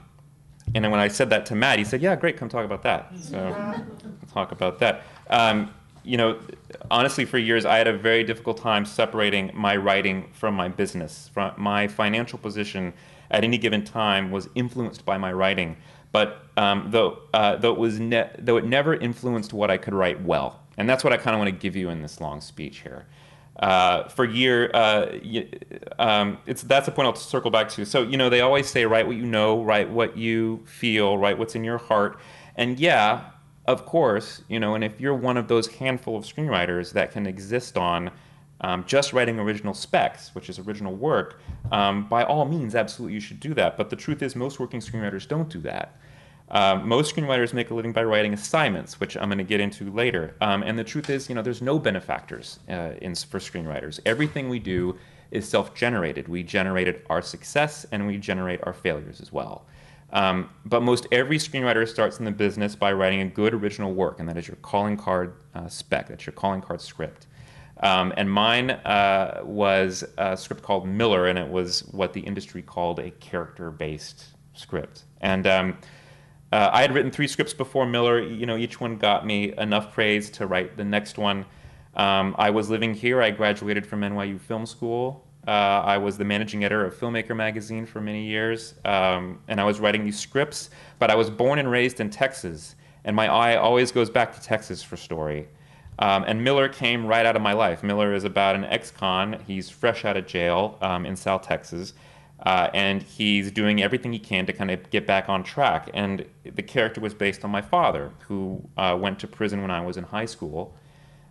and then when I said that to Matt, he said, "Yeah, great, come talk about that." So, talk about that. Um, you know, honestly, for years I had a very difficult time separating my writing from my business. From my financial position at any given time was influenced by my writing. But um, though, uh, though, it was ne- though it never influenced what I could write well. And that's what I kind of want to give you in this long speech here. Uh, for year, uh, um, it's that's the point I'll circle back to. So you know they always say write what you know, write what you feel, write what's in your heart, and yeah, of course, you know. And if you're one of those handful of screenwriters that can exist on um, just writing original specs, which is original work, um, by all means, absolutely you should do that. But the truth is, most working screenwriters don't do that. Um, most screenwriters make a living by writing assignments, which I'm going to get into later. Um, and the truth is, you know, there's no benefactors uh, in, for screenwriters. Everything we do is self-generated. We generated our success and we generate our failures as well. Um, but most every screenwriter starts in the business by writing a good original work, and that is your calling card uh, spec. That's your calling card script. Um, and mine uh, was a script called Miller, and it was what the industry called a character-based script. And um, uh, I had written three scripts before Miller. You know, each one got me enough praise to write the next one. Um, I was living here. I graduated from NYU Film School. Uh, I was the managing editor of Filmmaker magazine for many years, um, and I was writing these scripts. But I was born and raised in Texas, and my eye always goes back to Texas for story. Um, and Miller came right out of my life. Miller is about an ex con. He's fresh out of jail um, in South Texas. Uh, and he's doing everything he can to kind of get back on track. And the character was based on my father, who uh, went to prison when I was in high school.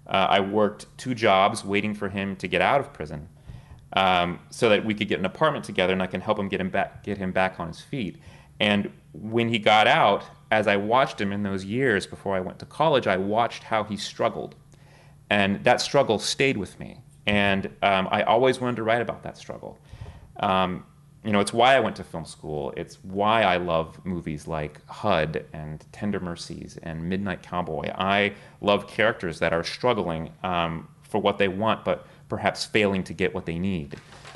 Uh, I worked two jobs waiting for him to get out of prison um, so that we could get an apartment together and I can help him get him back, get him back on his feet. And when he got out, as I watched him in those years before I went to college, I watched how he struggled. And that struggle stayed with me. And um, I always wanted to write about that struggle. Um, you know, it's why I went to film school. It's why I love movies like HUD and Tender Mercies and Midnight Cowboy. I love characters that are struggling um, for what they want, but perhaps failing to get what they need.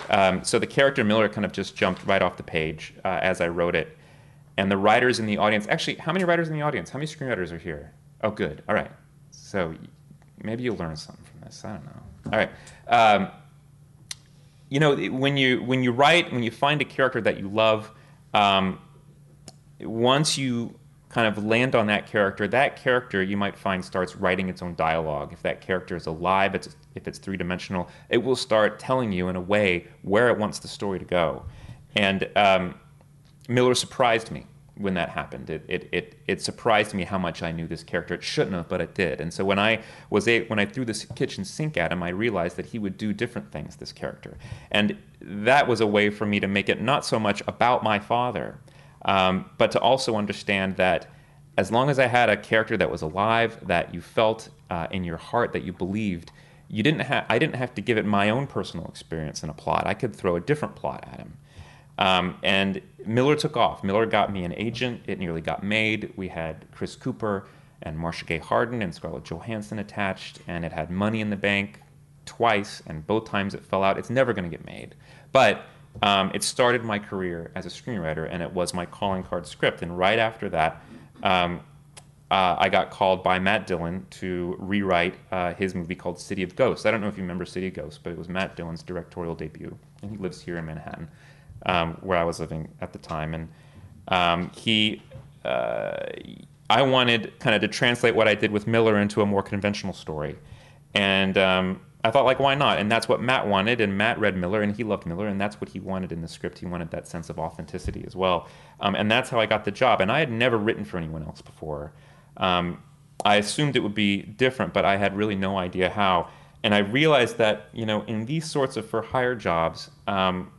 Um, so the character Miller kind of just jumped right off the page uh, as I wrote it and the writers in the audience. Actually, how many writers in the audience? How many screenwriters are here? Oh, good. All right. So maybe you'll learn something from this. I don't know. All right. Um, you know, when you when you write, when you find a character that you love, um, once you kind of land on that character, that character you might find starts writing its own dialogue. If that character is alive, it's, if it's three dimensional, it will start telling you in a way where it wants the story to go. And um, Miller surprised me when that happened. It, it, it, it surprised me how much I knew this character. It shouldn't have, but it did. And so when I was a, when I threw this kitchen sink at him, I realized that he would do different things. This character, and that was a way for me to make it not so much about my father, um, but to also understand that as long as I had a character that was alive, that you felt uh, in your heart, that you believed, you didn't have. I didn't have to give it my own personal experience in a plot. I could throw a different plot at him. Um, and Miller took off. Miller got me an agent. It nearly got made. We had Chris Cooper and Marcia Gay Harden and Scarlett Johansson attached, and it had money in the bank twice, and both times it fell out. It's never going to get made. But um, it started my career as a screenwriter, and it was my calling card script. And right after that, um, uh, I got called by Matt Dillon to rewrite uh, his movie called City of Ghosts. I don't know if you remember City of Ghosts, but it was Matt Dillon's directorial debut, and he lives here in Manhattan, um, where I was living at the time. And um, he, uh, I wanted kind of to translate what I did with Miller into a more conventional story, and um, I thought, like, why not? And that's what Matt wanted, and Matt read Miller, and he loved Miller, and that's what he wanted in the script. He wanted that sense of authenticity as well, um, and that's how I got the job. And I had never written for anyone else before. Um, I assumed it would be different, but I had really no idea how. And I realized that, you know, in these sorts of for hire jobs, um,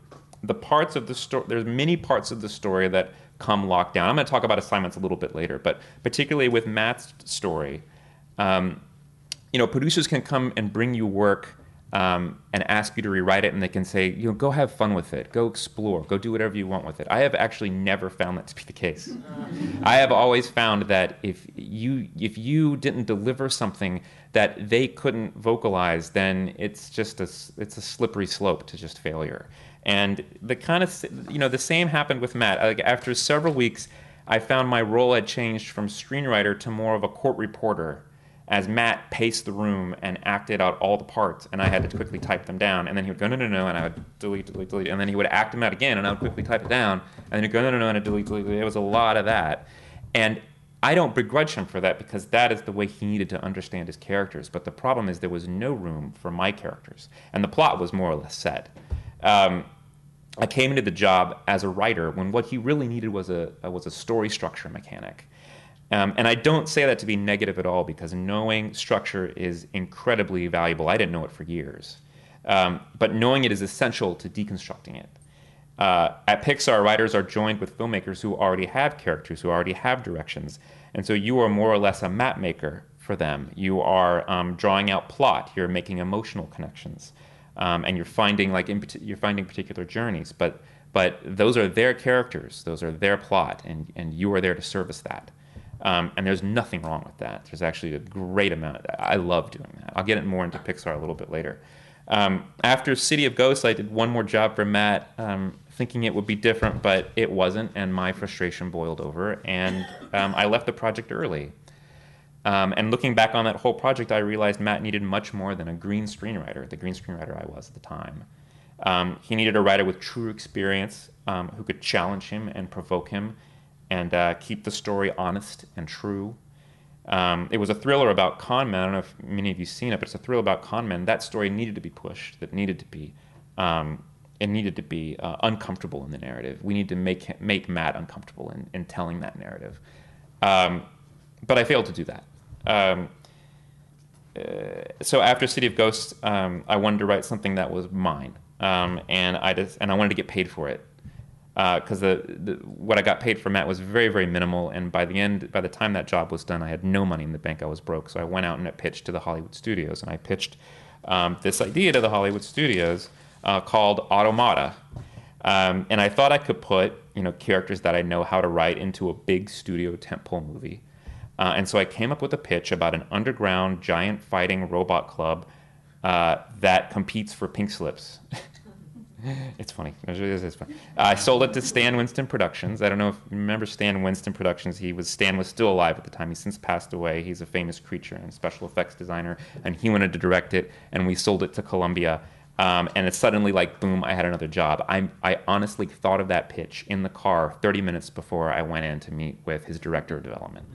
the parts of the story, there's many parts of the story that come locked down. I'm going to talk about assignments a little bit later, but particularly with Matt's story, um, you know, producers can come and bring you work um, and ask you to rewrite it, and they can say, you know, go have fun with it, go explore, go do whatever you want with it. I have actually never found that to be the case. I have always found that if you if you didn't deliver something that they couldn't vocalize, then it's just a it's a slippery slope to just failure. And the kind of you know the same happened with Matt. Like after several weeks, I found my role had changed from screenwriter to more of a court reporter as Matt paced the room and acted out all the parts, and I had to quickly type them down. And then he would go, no, no, no, and I would delete, delete, delete. And then he would act them out again, and I would quickly type it down. And then he'd go, no, no, no, and I'd delete, delete, delete. It was a lot of that. And I don't begrudge him for that because that is the way he needed to understand his characters. But the problem is there was no room for my characters, and the plot was more or less set. Um, I came into the job as a writer when what he really needed was a was a story structure mechanic. Um, and I don't say that to be negative at all because knowing structure is incredibly valuable. I didn't know it for years. Um, but knowing it is essential to deconstructing it. Uh, at Pixar, writers are joined with filmmakers who already have characters, who already have directions. And so you are more or less a map maker for them. You are um, drawing out plot, you're making emotional connections, um, and you're finding, like, you're finding particular journeys. But, but those are their characters, those are their plot, and, and you are there to service that. Um, and there's nothing wrong with that. There's actually a great amount. I love doing that. I'll get it more into Pixar a little bit later. Um, after City of Ghosts, I did one more job for Matt, um, thinking it would be different, but it wasn't, and my frustration boiled over, and um, I left the project early. Um, and looking back on that whole project, I realized Matt needed much more than a green screenwriter, the green screenwriter I was at the time. Um, he needed a writer with true experience who could challenge him and provoke him and uh, keep the story honest and true. Um, it was a thriller about con men. I don't know if many of you've seen it, but it's a thriller about con men. That story needed to be pushed. That needed to be, um, it needed to be uh, uncomfortable in the narrative. We need to make make Matt uncomfortable in, in telling that narrative. Um, but I failed to do that. Um, uh, so after City of Ghosts, um, I wanted to write something that was mine, um, and I just and I wanted to get paid for it. Because uh, the, the, what I got paid for Matt was very very minimal, and by the end, by the time that job was done, I had no money in the bank. I was broke, so I went out and I pitched to the Hollywood studios, and I pitched um, this idea to the Hollywood studios uh, called Automata, um, and I thought I could put you know characters that I know how to write into a big studio tentpole movie, uh, and so I came up with a pitch about an underground giant fighting robot club uh, that competes for pink slips. It's funny. It is funny. I sold it to Stan Winston Productions. I don't know if you remember Stan Winston Productions. He was Stan was still alive at the time. He's since passed away. He's a famous creature and special effects designer, and he wanted to direct it. And we sold it to Columbia. Um, and it's suddenly like boom, I had another job. I I honestly thought of that pitch in the car 30 minutes before I went in to meet with his director of development,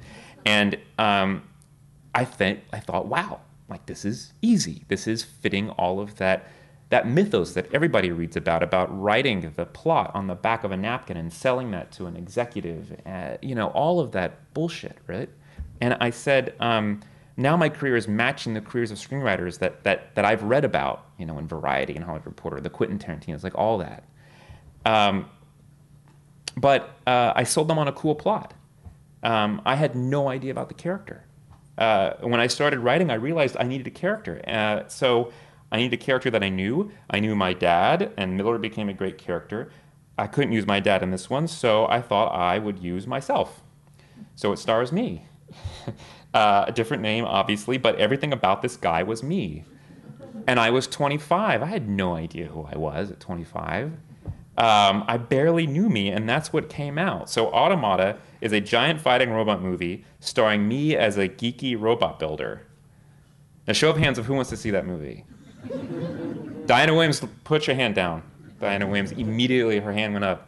and um, I think I thought, wow, like this is easy. This is fitting all of that that mythos that everybody reads about about writing the plot on the back of a napkin and selling that to an executive uh, you know all of that bullshit right? And i said um, now my career is matching the careers of screenwriters that, that, that i've read about you know in variety and hollywood reporter the quentin tarantino's like all that. Um, but uh, i sold them on a cool plot um, i had no idea about the character uh, when i started writing i realized i needed a character uh, so I needed a character that I knew. I knew my dad, and Miller became a great character. I couldn't use my dad in this one, so I thought I would use myself. So it stars me. uh, a different name, obviously, but everything about this guy was me. And I was 25. I had no idea who I was at 25. Um, I barely knew me, and that's what came out. So Automata is a giant fighting robot movie starring me as a geeky robot builder. Now, show of hands of who wants to see that movie. Diana Williams, put your hand down. Diana Williams, immediately her hand went up.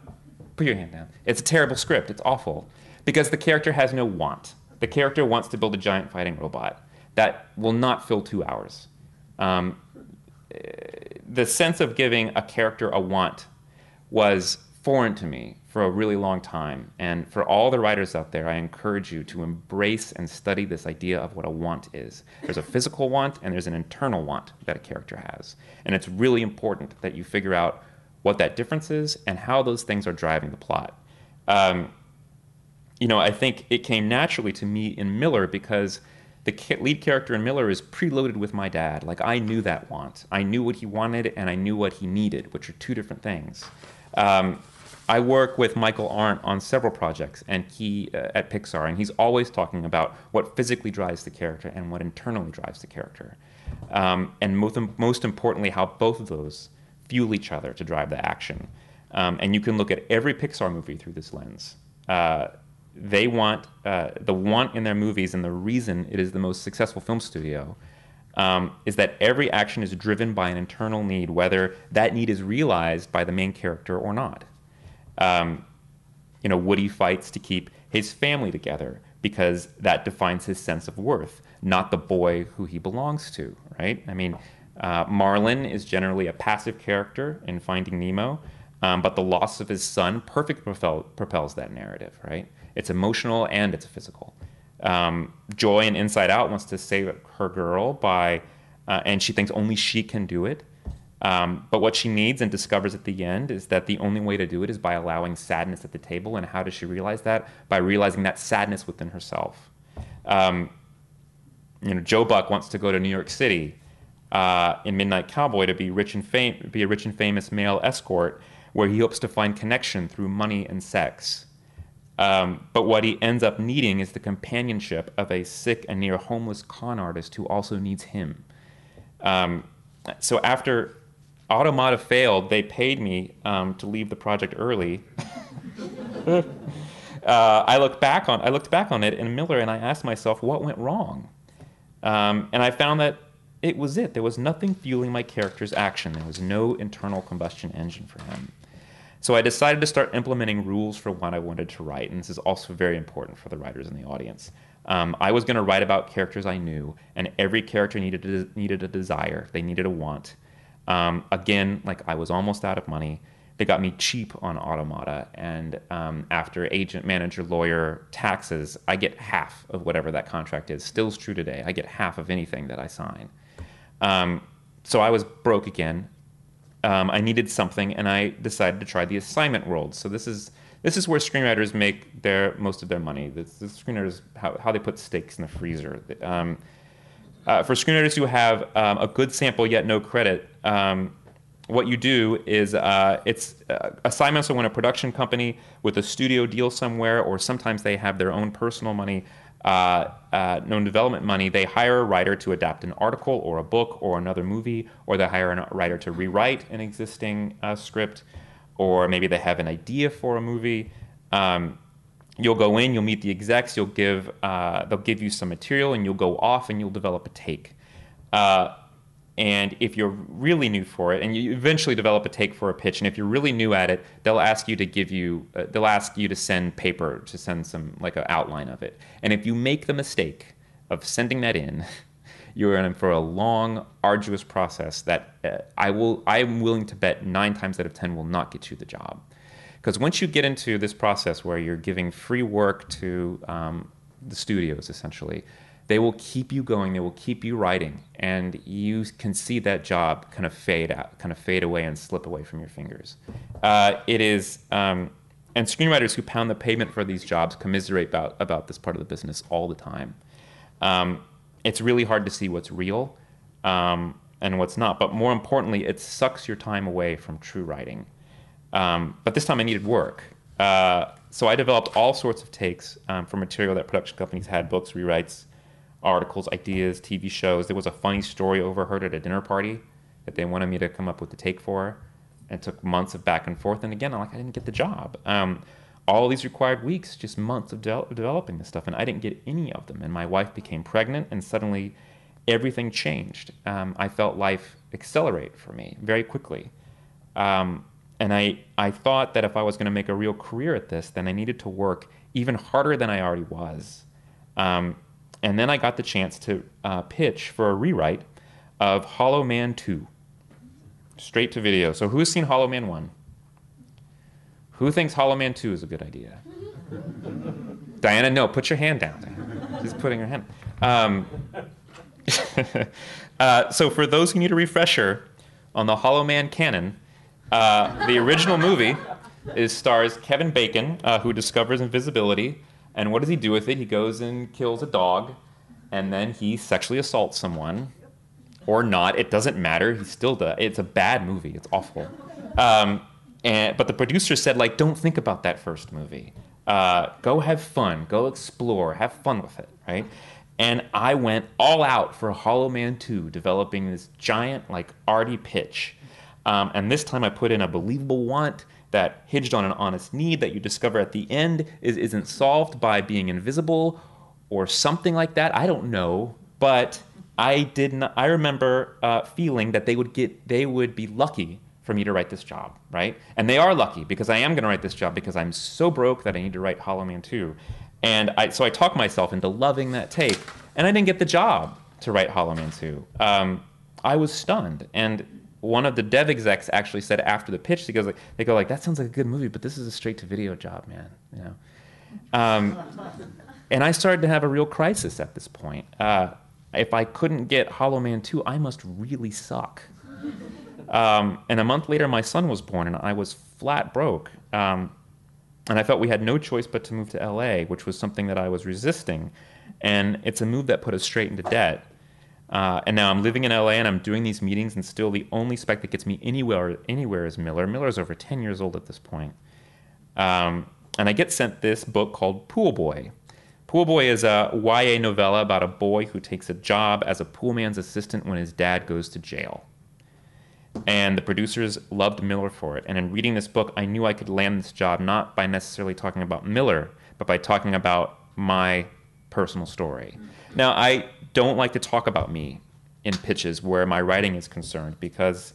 Put your hand down. It's a terrible script. It's awful. Because the character has no want. The character wants to build a giant fighting robot. That will not fill two hours. Um, the sense of giving a character a want was foreign to me for a really long time. And for all the writers out there, I encourage you to embrace and study this idea of what a want is. There's a physical want and there's an internal want that a character has. And it's really important that you figure out what that difference is and how those things are driving the plot. Um, you know, I think it came naturally to me in Miller because the lead character in Miller is preloaded with my dad. Like I knew that want. I knew what he wanted and I knew what he needed, which are two different things. Um, I work with Michael Arndt on several projects, and he uh, at Pixar, and he's always talking about what physically drives the character and what internally drives the character, um, and most, most importantly, how both of those fuel each other to drive the action. Um, and you can look at every Pixar movie through this lens. Uh, they want uh, the want in their movies, and the reason it is the most successful film studio um, is that every action is driven by an internal need, whether that need is realized by the main character or not. Um, you know, Woody fights to keep his family together because that defines his sense of worth, not the boy who he belongs to, right? I mean, uh, Marlin is generally a passive character in Finding Nemo, um, but the loss of his son perfectly propel, propels that narrative, right? It's emotional and it's physical. Um, Joy in Inside Out wants to save her girl by, uh, and she thinks only she can do it. Um, but what she needs and discovers at the end is that the only way to do it is by allowing sadness at the table. And how does she realize that? By realizing that sadness within herself. Um, you know, Joe Buck wants to go to New York City uh, in Midnight Cowboy to be rich and fam- be a rich and famous male escort, where he hopes to find connection through money and sex. Um, but what he ends up needing is the companionship of a sick and near homeless con artist who also needs him. Um, so after Automata failed, they paid me um, to leave the project early. uh, I looked back on I looked back on it in Miller and I asked myself what went wrong, um, and I found that it was it. There was nothing fueling my character's action. There was no internal combustion engine for him. So I decided to start implementing rules for what I wanted to write, and this is also very important for the writers in the audience. Um, I was going to write about characters I knew, and every character needed a, needed a desire. They needed a want. Um, again, like I was almost out of money. They got me cheap on Automata, and um, after agent, manager, lawyer, taxes, I get half of whatever that contract is. Still's true today. I get half of anything that I sign. Um, so I was broke again um, I needed something, and I decided to try the assignment world. So this is this is where screenwriters make their most of their money. This, the screenwriters how, how they put steaks in the freezer. Um, uh, for screenwriters who have um, a good sample yet no credit, um, what you do is uh, it's uh, assignments are when a production company with a studio deal somewhere, or sometimes they have their own personal money uh, uh, known development money, they hire a writer to adapt an article or a book or another movie, or they hire a writer to rewrite an existing uh, script, or maybe they have an idea for a movie. Um, you'll go in, you'll meet the execs, you'll give, uh, they'll give you some material, and you'll go off and you'll develop a take. And if you're really new for it, and you eventually develop a take for a pitch, and if you're really new at it, they'll ask you to give you, uh, they'll ask you to send paper, to send some, like an outline of it. And if you make the mistake of sending that in, you're in for a long, arduous process that uh, I will, I'm willing to bet nine times out of ten will not get you the job. Because once you get into this process where you're giving free work to um, the studios, essentially, they will keep you going they will keep you writing and you can see that job kind of fade out kind of fade away and slip away from your fingers. Uh, it is um, and screenwriters who pound the pavement for these jobs commiserate about, about this part of the business all the time. Um, it's really hard to see what's real um, and what's not but more importantly it sucks your time away from true writing. Um, but this time i needed work. Uh, so i developed all sorts of takes um, for material that production companies had books rewrites articles, ideas, TV shows. There was a funny story overheard at a dinner party that they wanted me to come up with the take for. it took months of back and forth. And again, I'm like, I didn't get the job. Um, all these required weeks, just months of de- developing this stuff, and I didn't get any of them. And my wife became pregnant, and suddenly everything changed. Um, I felt life accelerate for me very quickly. Um, and I, I thought that if I was going to make a real career at this, then I needed to work even harder than I already was. Um, and then I got the chance to uh, pitch for a rewrite of Hollow Man 2, straight to video. So, who's seen Hollow Man 1? Who thinks Hollow Man 2 is a good idea? Diana, no, put your hand down. She's putting her hand. Um, uh, so, for those who need a refresher on the Hollow Man canon, uh, the original movie is stars Kevin Bacon, uh, who discovers invisibility. And what does he do with it? He goes and kills a dog, and then he sexually assaults someone, or not. It doesn't matter. He still does. It's a bad movie. It's awful. Um, and but the producer said, like, don't think about that first movie. Uh, go have fun. Go explore. Have fun with it, right? And I went all out for Hollow Man 2, developing this giant, like, arty pitch. Um, and this time I put in a believable want that hinged on an honest need that you discover at the end is, isn't solved by being invisible or something like that. I don't know, but I did not. I remember uh, feeling that they would get, they would be lucky for me to write this job, right? And they are lucky because I am going to write this job because I'm so broke that I need to write Hollow Man 2. And I, so I talked myself into loving that tape, and I didn't get the job to write Hollow Man 2. Um, I was stunned, and one of the dev execs actually said after the pitch, he goes like, they go like, that sounds like a good movie, but this is a straight to video job, man. You know. Um, and I started to have a real crisis at this point. Uh, if I couldn't get Hollow Man 2, I must really suck. Um, and a month later, my son was born, and I was flat broke. Um, and I felt we had no choice but to move to LA, which was something that I was resisting. And it's a move that put us straight into debt. Uh, and now I'm living in LA and I'm doing these meetings, and still the only spec that gets me anywhere anywhere is Miller. Miller's over 10 years old at this point. Um, and I get sent this book called Pool Boy. Pool Boy is a YA novella about a boy who takes a job as a poolman's assistant when his dad goes to jail. And the producers loved Miller for it. And in reading this book, I knew I could land this job not by necessarily talking about Miller, but by talking about my personal story. Now, I don't like to talk about me in pitches where my writing is concerned because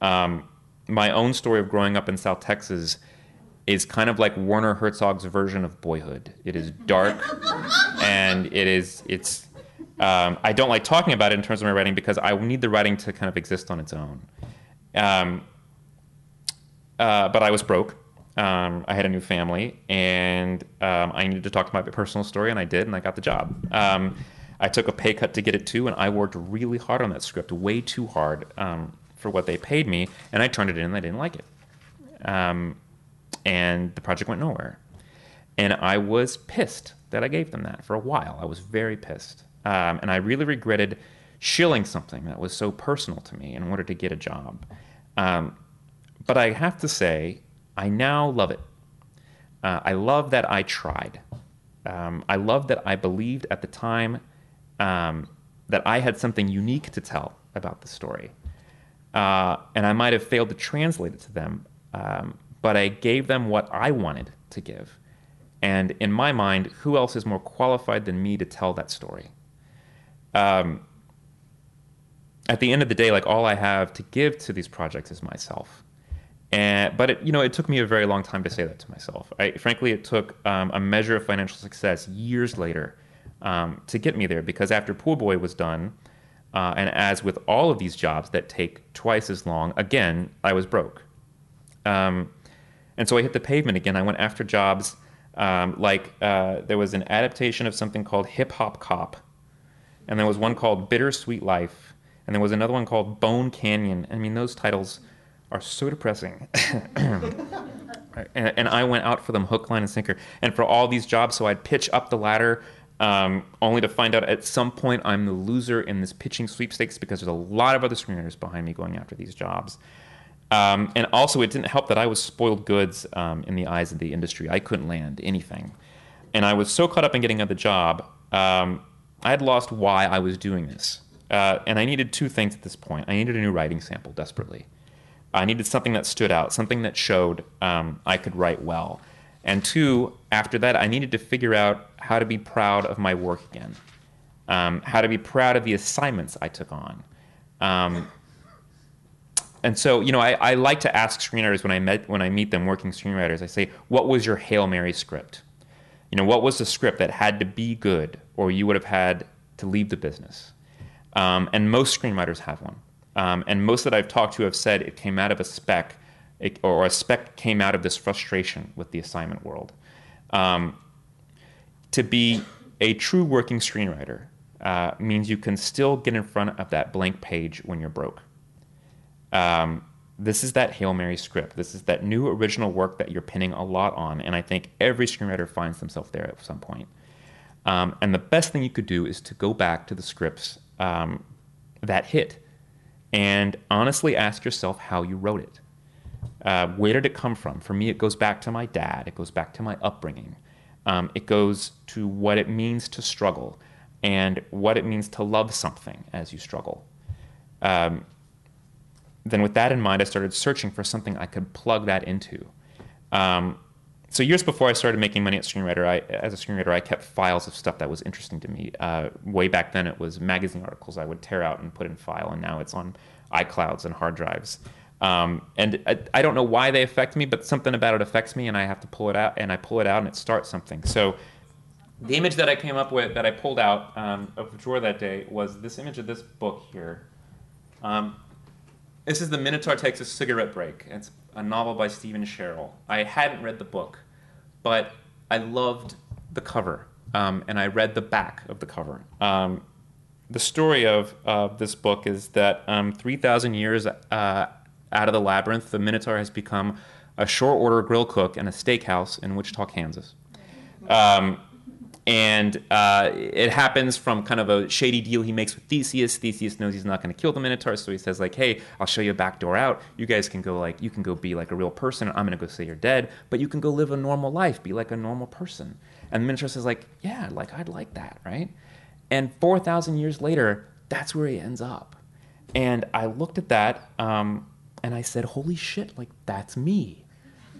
um, my own story of growing up in South Texas is kind of like Werner Herzog's version of Boyhood. It is dark, and it is it's. Um, I don't like talking about it in terms of my writing because I need the writing to kind of exist on its own. Um, uh, but I was broke. Um, I had a new family, and um, I needed to talk to my personal story, and I did, and I got the job. I took a pay cut to get it too, and I worked really hard on that script, way too hard um, for what they paid me, and I turned it in, and I didn't like it. Um, and the project went nowhere. And I was pissed that I gave them that for a while. I was very pissed. Um, and I really regretted shilling something that was so personal to me in order to get a job. Um, but I have to say, I now love it. Uh, I love that I tried. Um, I love that I believed at the time um, that I had something unique to tell about the story. Uh, and I might have failed to translate it to them, um, but I gave them what I wanted to give. And in my mind, who else is more qualified than me to tell that story? Um, at the end of the day, like all I have to give to these projects is myself. And, but it, you know, it took me a very long time to say that to myself. I, frankly, it took um, a measure of financial success years later um, to get me there because after Pool Boy was done, uh, and as with all of these jobs that take twice as long, again, I was broke. Um, and so I hit the pavement again. I went after jobs um, like uh, there was an adaptation of something called Hip Hop Cop, and there was one called Bittersweet Life, and there was another one called Bone Canyon. I mean, those titles are so depressing. and, and, I went out for them hook, line, and sinker. And for all these jobs, so I'd pitch up the ladder, um, only to find out at some point I'm the loser in this pitching sweepstakes because there's a lot of other screenwriters behind me going after these jobs. Um, and also, it didn't help that I was spoiled goods um, in the eyes of the industry. I couldn't land anything. And I was so caught up in getting another job, um, I had lost why I was doing this. Uh, and I needed two things at this point. I needed a new writing sample desperately. I needed something that stood out, something that showed um, I could write well. And two, after that, I needed to figure out how to be proud of my work again, um, how to be proud of the assignments I took on. Um, and so, you know, I, I like to ask screenwriters when I met when I meet them, working screenwriters. I say, "What was your hail mary script? You know, what was the script that had to be good, or you would have had to leave the business?" Um, and most screenwriters have one. Um, and most that I've talked to have said it came out of a spec, it, or a spec came out of this frustration with the assignment world. Um, to be a true working screenwriter uh, means you can still get in front of that blank page when you're broke. Um, this is that Hail Mary script. This is that new original work that you're pinning a lot on. And I think every screenwriter finds themselves there at some point. Um, and the best thing you could do is to go back to the scripts um, that hit and honestly ask yourself how you wrote it. Uh, where did it come from? For me, it goes back to my dad, it goes back to my upbringing, um, it goes to what it means to struggle and what it means to love something as you struggle. Um, then with that in mind, I started searching for something I could plug that into. Um, so years before I started making money as screenwriter, I, as a screenwriter, I kept files of stuff that was interesting to me. Uh, way back then, it was magazine articles I would tear out and put in file, and now it's on iClouds and hard drives. Um, and I, I, don't know why they affect me, but something about it affects me, and I have to pull it out, and I pull it out, and it starts something. So the image that I came up with, that I pulled out um, of the drawer that day, was this image of this book here. Um, this is The Minotaur Takes a Cigarette Break. It's a novel by Steven Sherrill. I hadn't read the book, but I loved the cover, um, and I read the back of the cover. Um, the story of uh, this book is that um, 3,000 years uh, out of the labyrinth, the Minotaur has become a short order grill cook in a steakhouse in Wichita, Kansas. Um, and uh, it happens from kind of a shady deal he makes with Theseus. Theseus knows he's not going to kill the Minotaur, so he says like, "Hey, I'll show you a back door out. You guys can go like, you can go be like a real person. I'm going to go say you're dead, but you can go live a normal life, be like a normal person." And the Minotaur says like, "Yeah, like I'd like that, right?" And four thousand years later, that's where he ends up. And I looked at that um, and I said, "Holy shit! Like that's me."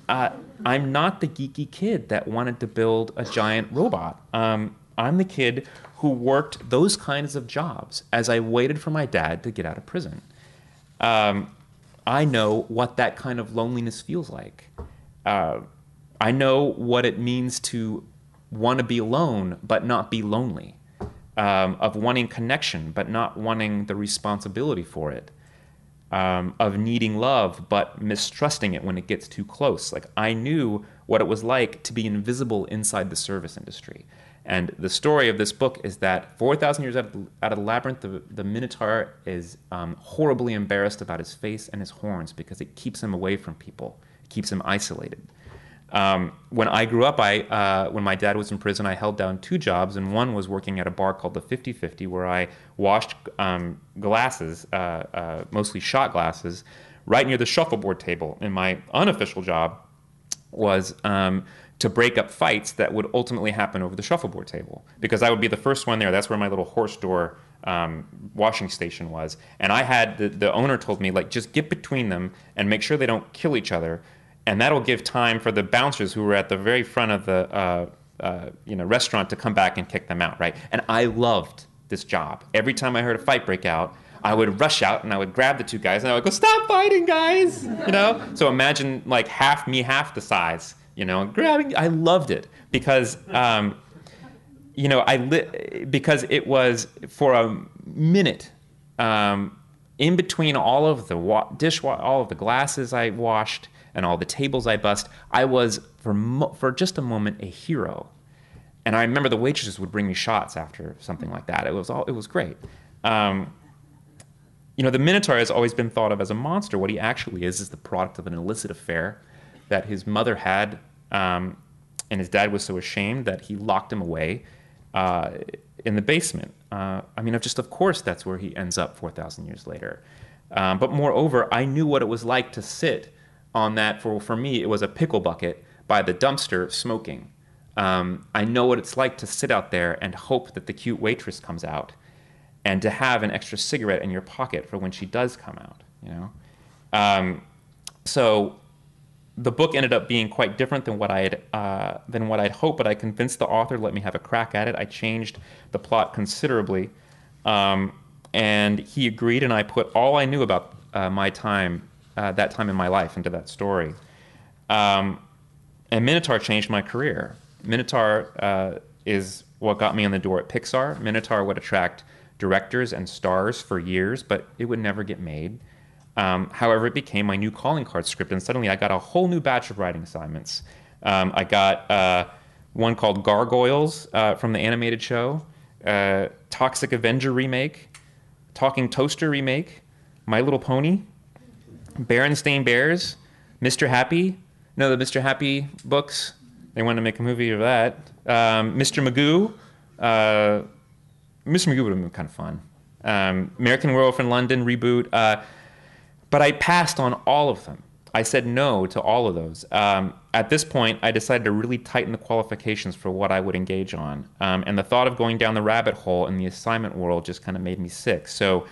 uh, I'm not the geeky kid that wanted to build a giant robot. Um, I'm the kid who worked those kinds of jobs as I waited for my dad to get out of prison. Um, I know what that kind of loneliness feels like. Uh, I know what it means to want to be alone but not be lonely, um, of wanting connection but not wanting the responsibility for it um, of needing love but mistrusting it when it gets too close. Like I knew what it was like to be invisible inside the service industry. And the story of this book is that 4,000 years out of, the, out of the labyrinth, the, the Minotaur is um, horribly embarrassed about his face and his horns because it keeps him away from people, it keeps him isolated. Um, when I grew up, I, uh, when my dad was in prison, I held down two jobs, and one was working at a bar called the 50 50, where I washed um, glasses, uh, uh, mostly shot glasses, right near the shuffleboard table. And my unofficial job was um, to break up fights that would ultimately happen over the shuffleboard table, because I would be the first one there. That's where my little horse door um, washing station was. And I had the, the owner told me, like, just get between them and make sure they don't kill each other and that'll give time for the bouncers who were at the very front of the uh, uh, you know restaurant to come back and kick them out, right? And I loved this job. Every time I heard a fight break out, I would rush out and I would grab the two guys and I would go, "Stop fighting, guys!" You know. So imagine like half me, half the size. You know, grabbing. I loved it because. Um, you know, I li- because it was for a minute um, in between all of the wa- dish, all of the glasses I washed, and all the tables I bust, I was for mo- for just a moment a hero. And I remember the waitresses would bring me shots after something like that. It was all it was great. Um, you know, the Minotaur has always been thought of as a monster. What he actually is is the product of an illicit affair that his mother had, um, and his dad was so ashamed that he locked him away uh, in the basement. Uh, I mean, just of course, that's where he ends up 4,000 years later. Um, but moreover, I knew what it was like to sit on that for, for me it was a pickle bucket by the dumpster smoking um, i know what it's like to sit out there and hope that the cute waitress comes out and to have an extra cigarette in your pocket for when she does come out you know um, so the book ended up being quite different than what I had uh, than what I'd hoped. But I convinced the author to let me have a crack at it. I changed the plot considerably, um, and he agreed. And I put all I knew about uh, my time, uh, that time in my life, into that story. Um, and Minotaur changed my career. Minotaur uh, is what got me in the door at Pixar. Minotaur would attract directors and stars for years, but it would never get made. Um, however, it became my new calling card script, and suddenly I got a whole new batch of writing assignments. Um, I got uh, one called Gargoyles uh, from the animated show, uh, Toxic Avenger remake, Talking Toaster remake, My Little Pony, Berenstain Bears, Mr. Happy. No, the Mr. Happy books. They wanted to make a movie of that. Um, Mr. Magoo. Uh, Mr. Magoo would have been kind of fun. Um, American Werewolf in London reboot. Uh, but I passed on all of them. I said no to all of those. Um, at this point, I decided to really tighten the qualifications for what I would engage on. Um, and the thought of going down the rabbit hole in the assignment world just kind of made me sick. So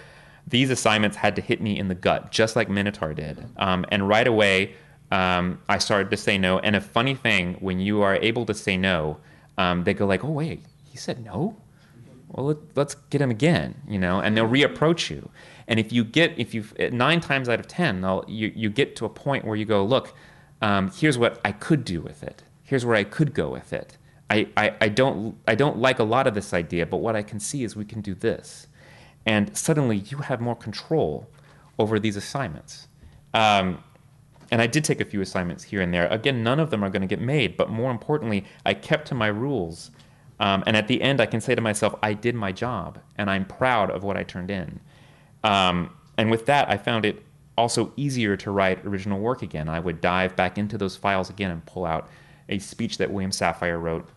these assignments had to hit me in the gut, just like Minotaur did. Um, and right away, um, I started to say no. And a funny thing, when you are able to say no, um, they go like, "Oh wait, he said no. Well, let, us get him again," you know, and they'll reapproach you. And if you get, if you nine times out of ten, you you get to a point where you go, "Look, um, here's what I could do with it. Here's where I could go with it. I, I, I don't I don't like a lot of this idea, but what I can see is we can do this." And suddenly, you have more control over these assignments. Um, and I did take a few assignments here and there. Again, none of them are going to get made, but more importantly, I kept to my rules. Um, and at the end, I can say to myself, I did my job, and I'm proud of what I turned in. Um, and with that, I found it also easier to write original work again. I would dive back into those files again and pull out a speech that William Safire wrote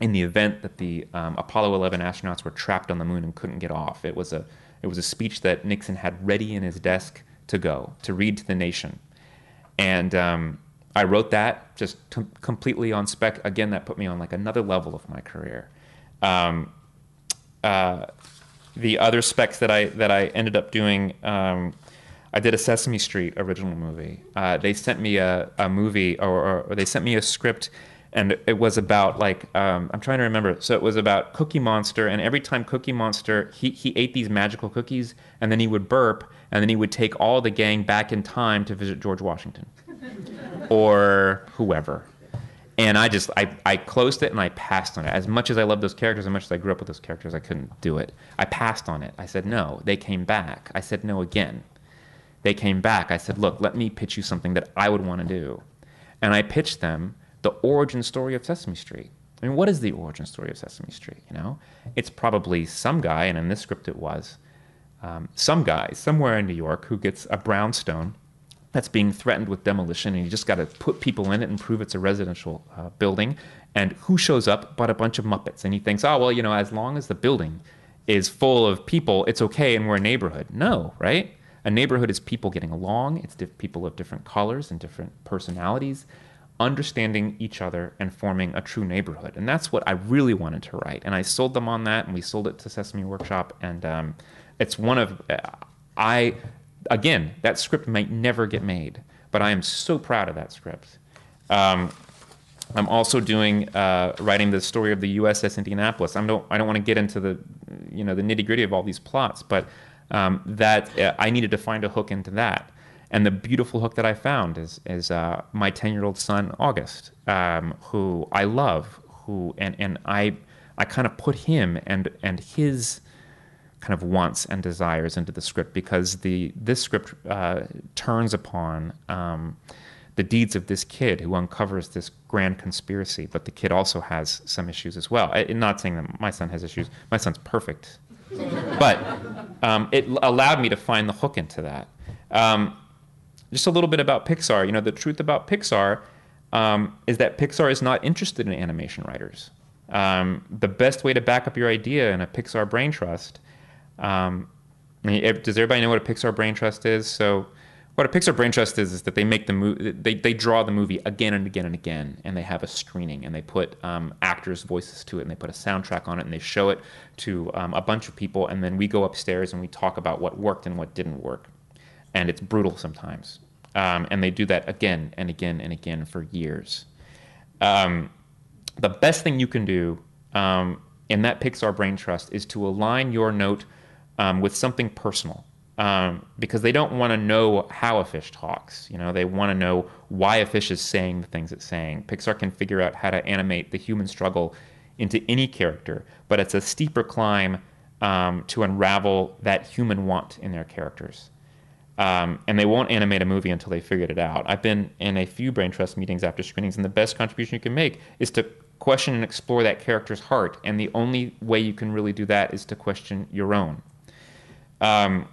in the event that the um, Apollo 11 astronauts were trapped on the moon and couldn't get off. It was a it was a speech that Nixon had ready in his desk to go to read to the nation. And um, I wrote that just t- completely on spec. Again, that put me on like another level of my career. Um, uh, the other specs that I that I ended up doing, um, I did a Sesame Street original movie. Uh, they sent me a, a movie, or, or, they sent me a script, and it was about like um, I'm trying to remember. So it was about Cookie Monster, and every time Cookie Monster he he ate these magical cookies, and then he would burp, and then he would take all the gang back in time to visit George Washington or whoever. And I just I, I closed it and I passed on it. As much as I love those characters, as much as I grew up with those characters, I couldn't do it. I passed on it. I said no. They came back. I said no again. They came back. I said, look, let me pitch you something that I would want to do. And I pitched them the origin story of Sesame Street. I mean, what is the origin story of Sesame Street? You know, it's probably some guy, and in this script it was, um, some guy somewhere in New York who gets a brownstone that's being threatened with demolition, and you just got to put people in it and prove it's a residential uh, building. And who shows up but a bunch of Muppets? And he thinks, oh, well, you know, as long as the building is full of people, it's okay and we're a neighborhood. No, right? A neighborhood is people getting along, it's people of different colors and different personalities, understanding each other and forming a true neighborhood. And that's what I really wanted to write. And I sold them on that, and we sold it to Sesame Workshop. And um, it's one of, I, again, that script might never get made, but I am so proud of that script. Um, I'm also doing uh, writing the story of the USS Indianapolis. I don't I don't want to get into the you know the nitty gritty of all these plots, but um, that uh, I needed to find a hook into that. And the beautiful hook that I found is is uh, my ten year old son August, um, who I love, who and and I I kind of put him and and his kind of wants and desires into the script because the this script uh, turns upon um, the deeds of this kid who uncovers this grand conspiracy, but the kid also has some issues as well. I, not saying that my son has issues. My son's perfect, but um, it allowed me to find the hook into that. Um, just a little bit about Pixar. You know, the truth about Pixar um, is that Pixar is not interested in animation writers. Um, the best way to back up your idea in a Pixar brain trust um, does everybody know what a Pixar brain trust is? So, what a Pixar brain trust is is that they make the movie, they, they draw the movie again and again and again, and they have a screening, and they put um, actors' voices to it, and they put a soundtrack on it, and they show it to um, a bunch of people, and then we go upstairs and we talk about what worked and what didn't work, and it's brutal sometimes. Um, and they do that again and again and again for years. Um, the best thing you can do um, in that Pixar Brain Trust is to align your note um, with something personal. Um, because they don't want to know how a fish talks. You know, they want to know why a fish is saying the things it's saying. Pixar can figure out how to animate the human struggle into any character, but it's a steeper climb um, to unravel that human want in their characters. Um, and they won't animate a movie until they figured it out. I've been in a few brain trust meetings after screenings, and the best contribution you can make is to question and explore that character's heart. And the only way you can really do that is to question your own. Um,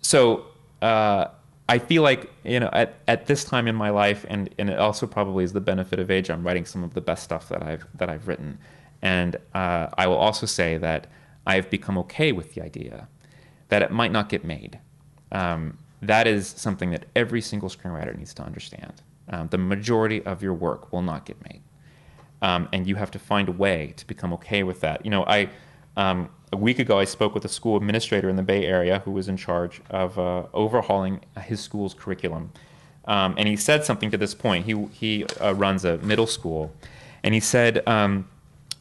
so uh, I feel like you know at, at this time in my life, and, and it also probably is the benefit of age. I'm writing some of the best stuff that I've that I've written, and uh, I will also say that I've become okay with the idea that it might not get made. Um, that is something that every single screenwriter needs to understand. Um, the majority of your work will not get made, um, and you have to find a way to become okay with that. You know, I um, a week ago, I spoke with a school administrator in the Bay Area who was in charge of uh, overhauling his school's curriculum. Um, and he said something to this point. He, he uh, runs a middle school. And he said, um,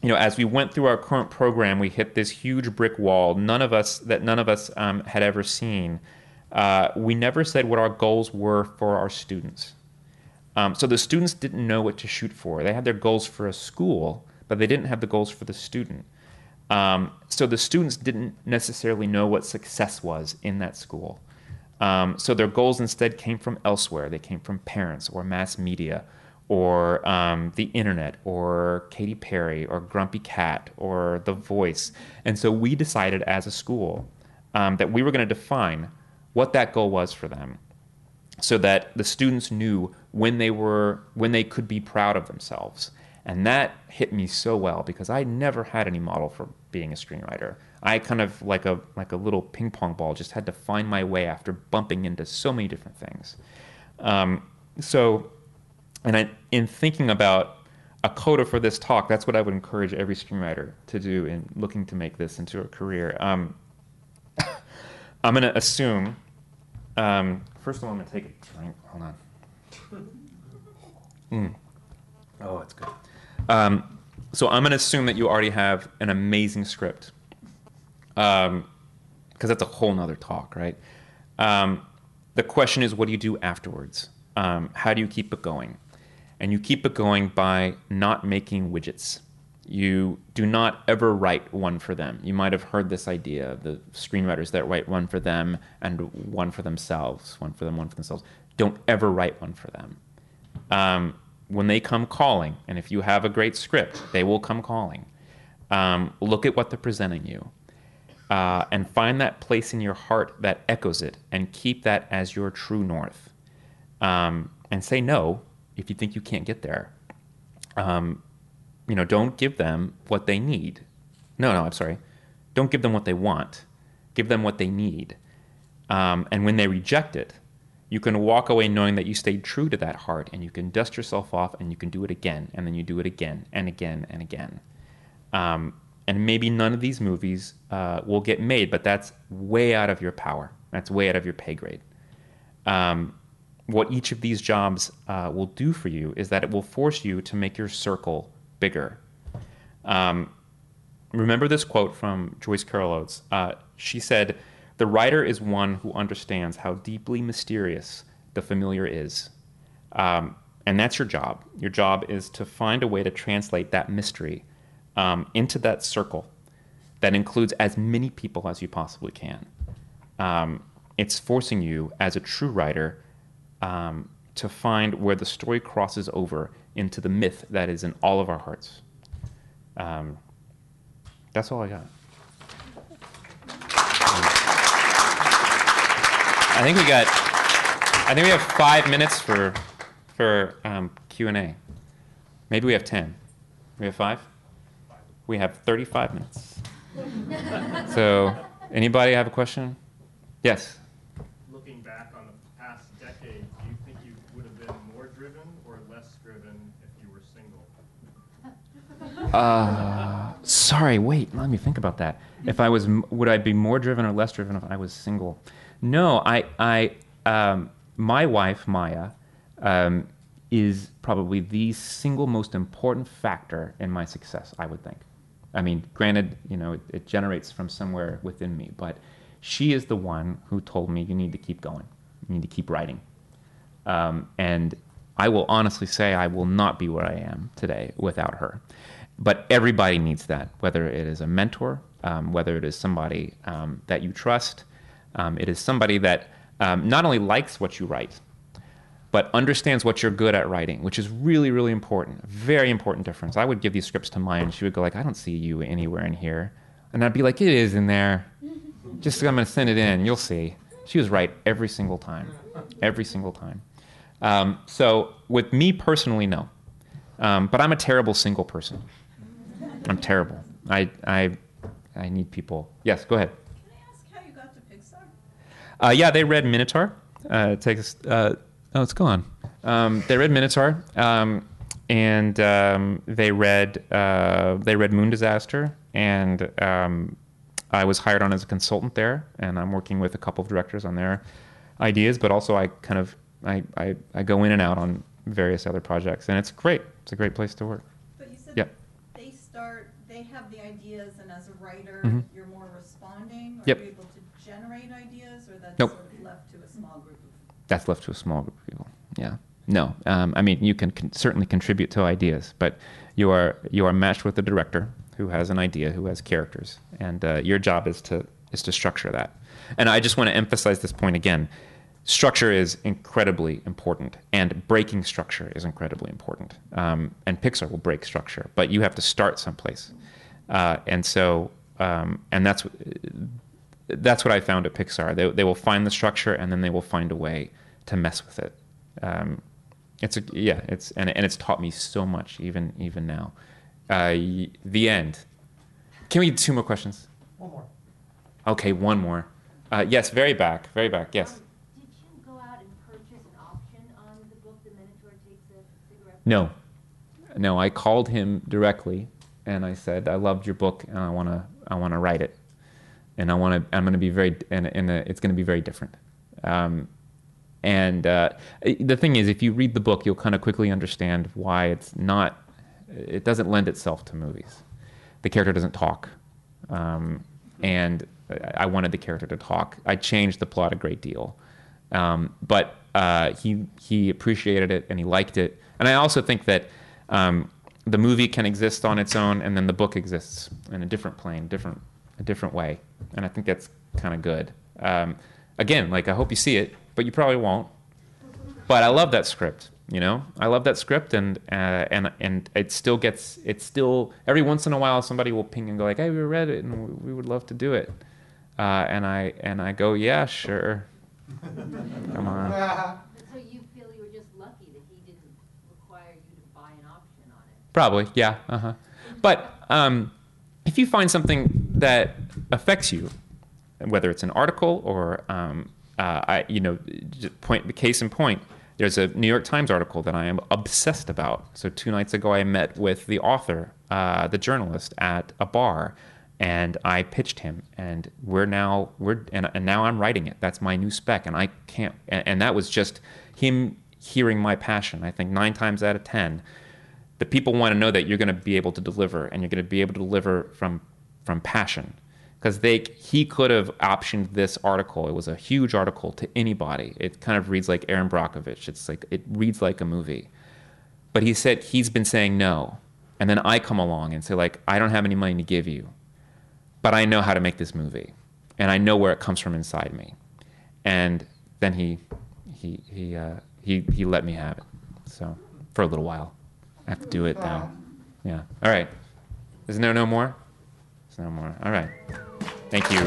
you know, as we went through our current program, we hit this huge brick wall, none of us, that none of us um, had ever seen. Uh, we never said what our goals were for our students. Um, so the students didn't know what to shoot for. They had their goals for a school, but they didn't have the goals for the student. Um, so the students didn't necessarily know what success was in that school. Um, so their goals instead came from elsewhere. They came from parents or mass media or um, the internet or Katy Perry or Grumpy Cat or The Voice. And so we decided as a school um, that we were going to define what that goal was for them so that the students knew when they were when they could be proud of themselves and that hit me so well because I never had any model for being a screenwriter. I kind of like a like a little ping pong ball, just had to find my way after bumping into so many different things. Um, so, and I, in thinking about a coda for this talk, that's what I would encourage every screenwriter to do in looking to make this into a career. Um, I'm going to assume. Um, first of all, I'm going to take a drink. Hold on. Mm. Oh, it's good. Um, so I'm going to assume that you already have an amazing script, because um, that's a whole nother talk, right? Um, the question is, what do you do afterwards? Um, how do you keep it going? And you keep it going by not making widgets. You do not ever write one for them. You might have heard this idea the screenwriters that write one for them and one for themselves, one for them, one for themselves. Don't ever write one for them. Um, when they come calling, and if you have a great script, they will come calling. Um, look at what they're presenting you. Uh, and find that place in your heart that echoes it and keep that as your true north. Um, and say no if you think you can't get there. Um, you know, don't give them what they need. No, no, I'm sorry. Don't give them what they want. Give them what they need. Um, and when they reject it, you can walk away knowing that you stayed true to that heart and you can dust yourself off and you can do it again and then you do it again and again and again. Um, and maybe none of these movies uh, will get made, but that's way out of your power. That's way out of your pay grade. Um, what each of these jobs uh, will do for you is that it will force you to make your circle bigger. Um, remember this quote from Joyce Carol Oates. Uh, she said, the writer is one who understands how deeply mysterious the familiar is. Um, and that's your job. Your job is to find a way to translate that mystery um, into that circle that includes as many people as you possibly can. Um, it's forcing you, as a true writer, um, to find where the story crosses over into the myth that is in all of our hearts. Um, that's all I got. I think we got. I think we have five minutes for for um, Q and A. Maybe we have ten. We have five. We have thirty-five minutes. so, anybody have a question? Yes. Looking back on the past decade, do you think you would have been more driven or less driven if you were single? Uh, sorry. Wait. Let me think about that. If I was, would I be more driven or less driven if I was single? No, I, I, um, my wife, Maya, um, is probably the single most important factor in my success, I would think. I mean, granted, you know, it, it generates from somewhere within me, but she is the one who told me you need to keep going, you need to keep writing. Um, and I will honestly say I will not be where I am today without her. But everybody needs that, whether it is a mentor, um, whether it is somebody um, that you trust, um, it is somebody that um, not only likes what you write, but understands what you're good at writing, which is really, really important. Very important difference. I would give these scripts to Maya, and she would go like, "I don't see you anywhere in here," and I'd be like, "It is in there. Just I'm going to send it in. You'll see." She was right every single time, every single time. Um, so with me personally, no, um, but I'm a terrible single person. I'm terrible. I I I need people. Yes, go ahead. Can I ask how you got to Pixar? Uh, yeah, they read Minotaur. Uh, it takes. Uh, oh, it's gone. Um, they read Minotaur, um, and um, they read uh, they read Moon Disaster, and um, I was hired on as a consultant there, and I'm working with a couple of directors on their ideas, but also I kind of I, I, I go in and out on various other projects, and it's great. It's a great place to work. But you said yeah. they start, they have the ideas, and as a writer, Mhm. you're more responding. Are Yep. you able to generate ideas, or that's Nope. sort of left to a small group of That's left to a small group of people. Yeah. No. Um, I mean, you can con- certainly contribute to ideas, but you are you are matched with a director who has an idea, who has characters, and uh, your job is to is to structure that. And I just want to emphasize this point again. Structure is incredibly important, and breaking structure is incredibly important. Um, and Pixar will break structure, but you have to start someplace. Uh, and so, um, and that's that's what I found at Pixar. They, they will find the structure and then they will find a way to mess with it. Um, it's a, yeah, it's and, and it's taught me so much even even now. Uh, the end. Can we get two more questions? One more. Okay, one more. Uh, yes, very back, very back. Yes. Did you go out and purchase an option on the book The Minotaur Takes a Cigarette? No, no. I called him directly and I said, "I loved your book and I want to I want to write it, and I want to I'm going to be very and, and uh, it's going to be very different." Um, and uh, the thing is, if you read the book, you'll kind of quickly understand why it's not. It doesn't lend itself to movies. The character doesn't talk, um, and I wanted the character to talk. I changed the plot a great deal, um, but uh, he he appreciated it and he liked it. And I also think that um, the movie can exist on its own, and then the book exists in a different plane, different a different way. And I think that's kind of good. Um, again, like I hope you see it, but you probably won't. But I love that script. You know, I love that script, and uh, and and it still gets it still every once in a while somebody will ping and go like, "Hey, we read it, and we would love to do it." Uh, and I and I go, "Yeah, sure." Come on. So you feel you were just lucky that he didn't require you to buy an option on it? Probably, yeah. Uh huh. But um, if you find something that affects you, whether it's an article or um, uh, I, you know, point case in point, there's a New York Times article that I am obsessed about. So two nights ago, I met with the author, uh, the journalist, at a bar, and I pitched him, and we're now we're and, and now I'm writing it. That's my new spec, and I can't. And, and that was just him hearing my passion. I think nine times out of ten, the people want to know that you're going to be able to deliver, and you're going to be able to deliver from from passion. Because they he could have optioned this article. It was a huge article to anybody. It kind of reads like Erin Brockovich. It's like it reads like a movie. But he said he's been saying no, and then I come along and say like I don't have any money to give you, but I know how to make this movie, and I know where it comes from inside me, and then he he he uh, he he let me have it. So for a little while, I have to do it now. Yeah. All right. Is there no more? There's no more. All right. Thank you.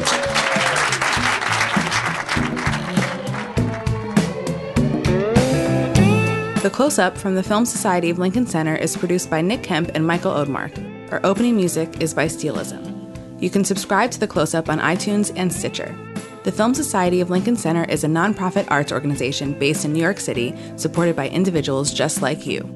The Close Up from the Film Society of Lincoln Center is produced by Nick Kemp and Michael Odmark. Our opening music is by Steelism. You can subscribe to The Close Up on iTunes and Stitcher. The Film Society of Lincoln Center is a nonprofit arts organization based in New York City, supported by individuals just like you.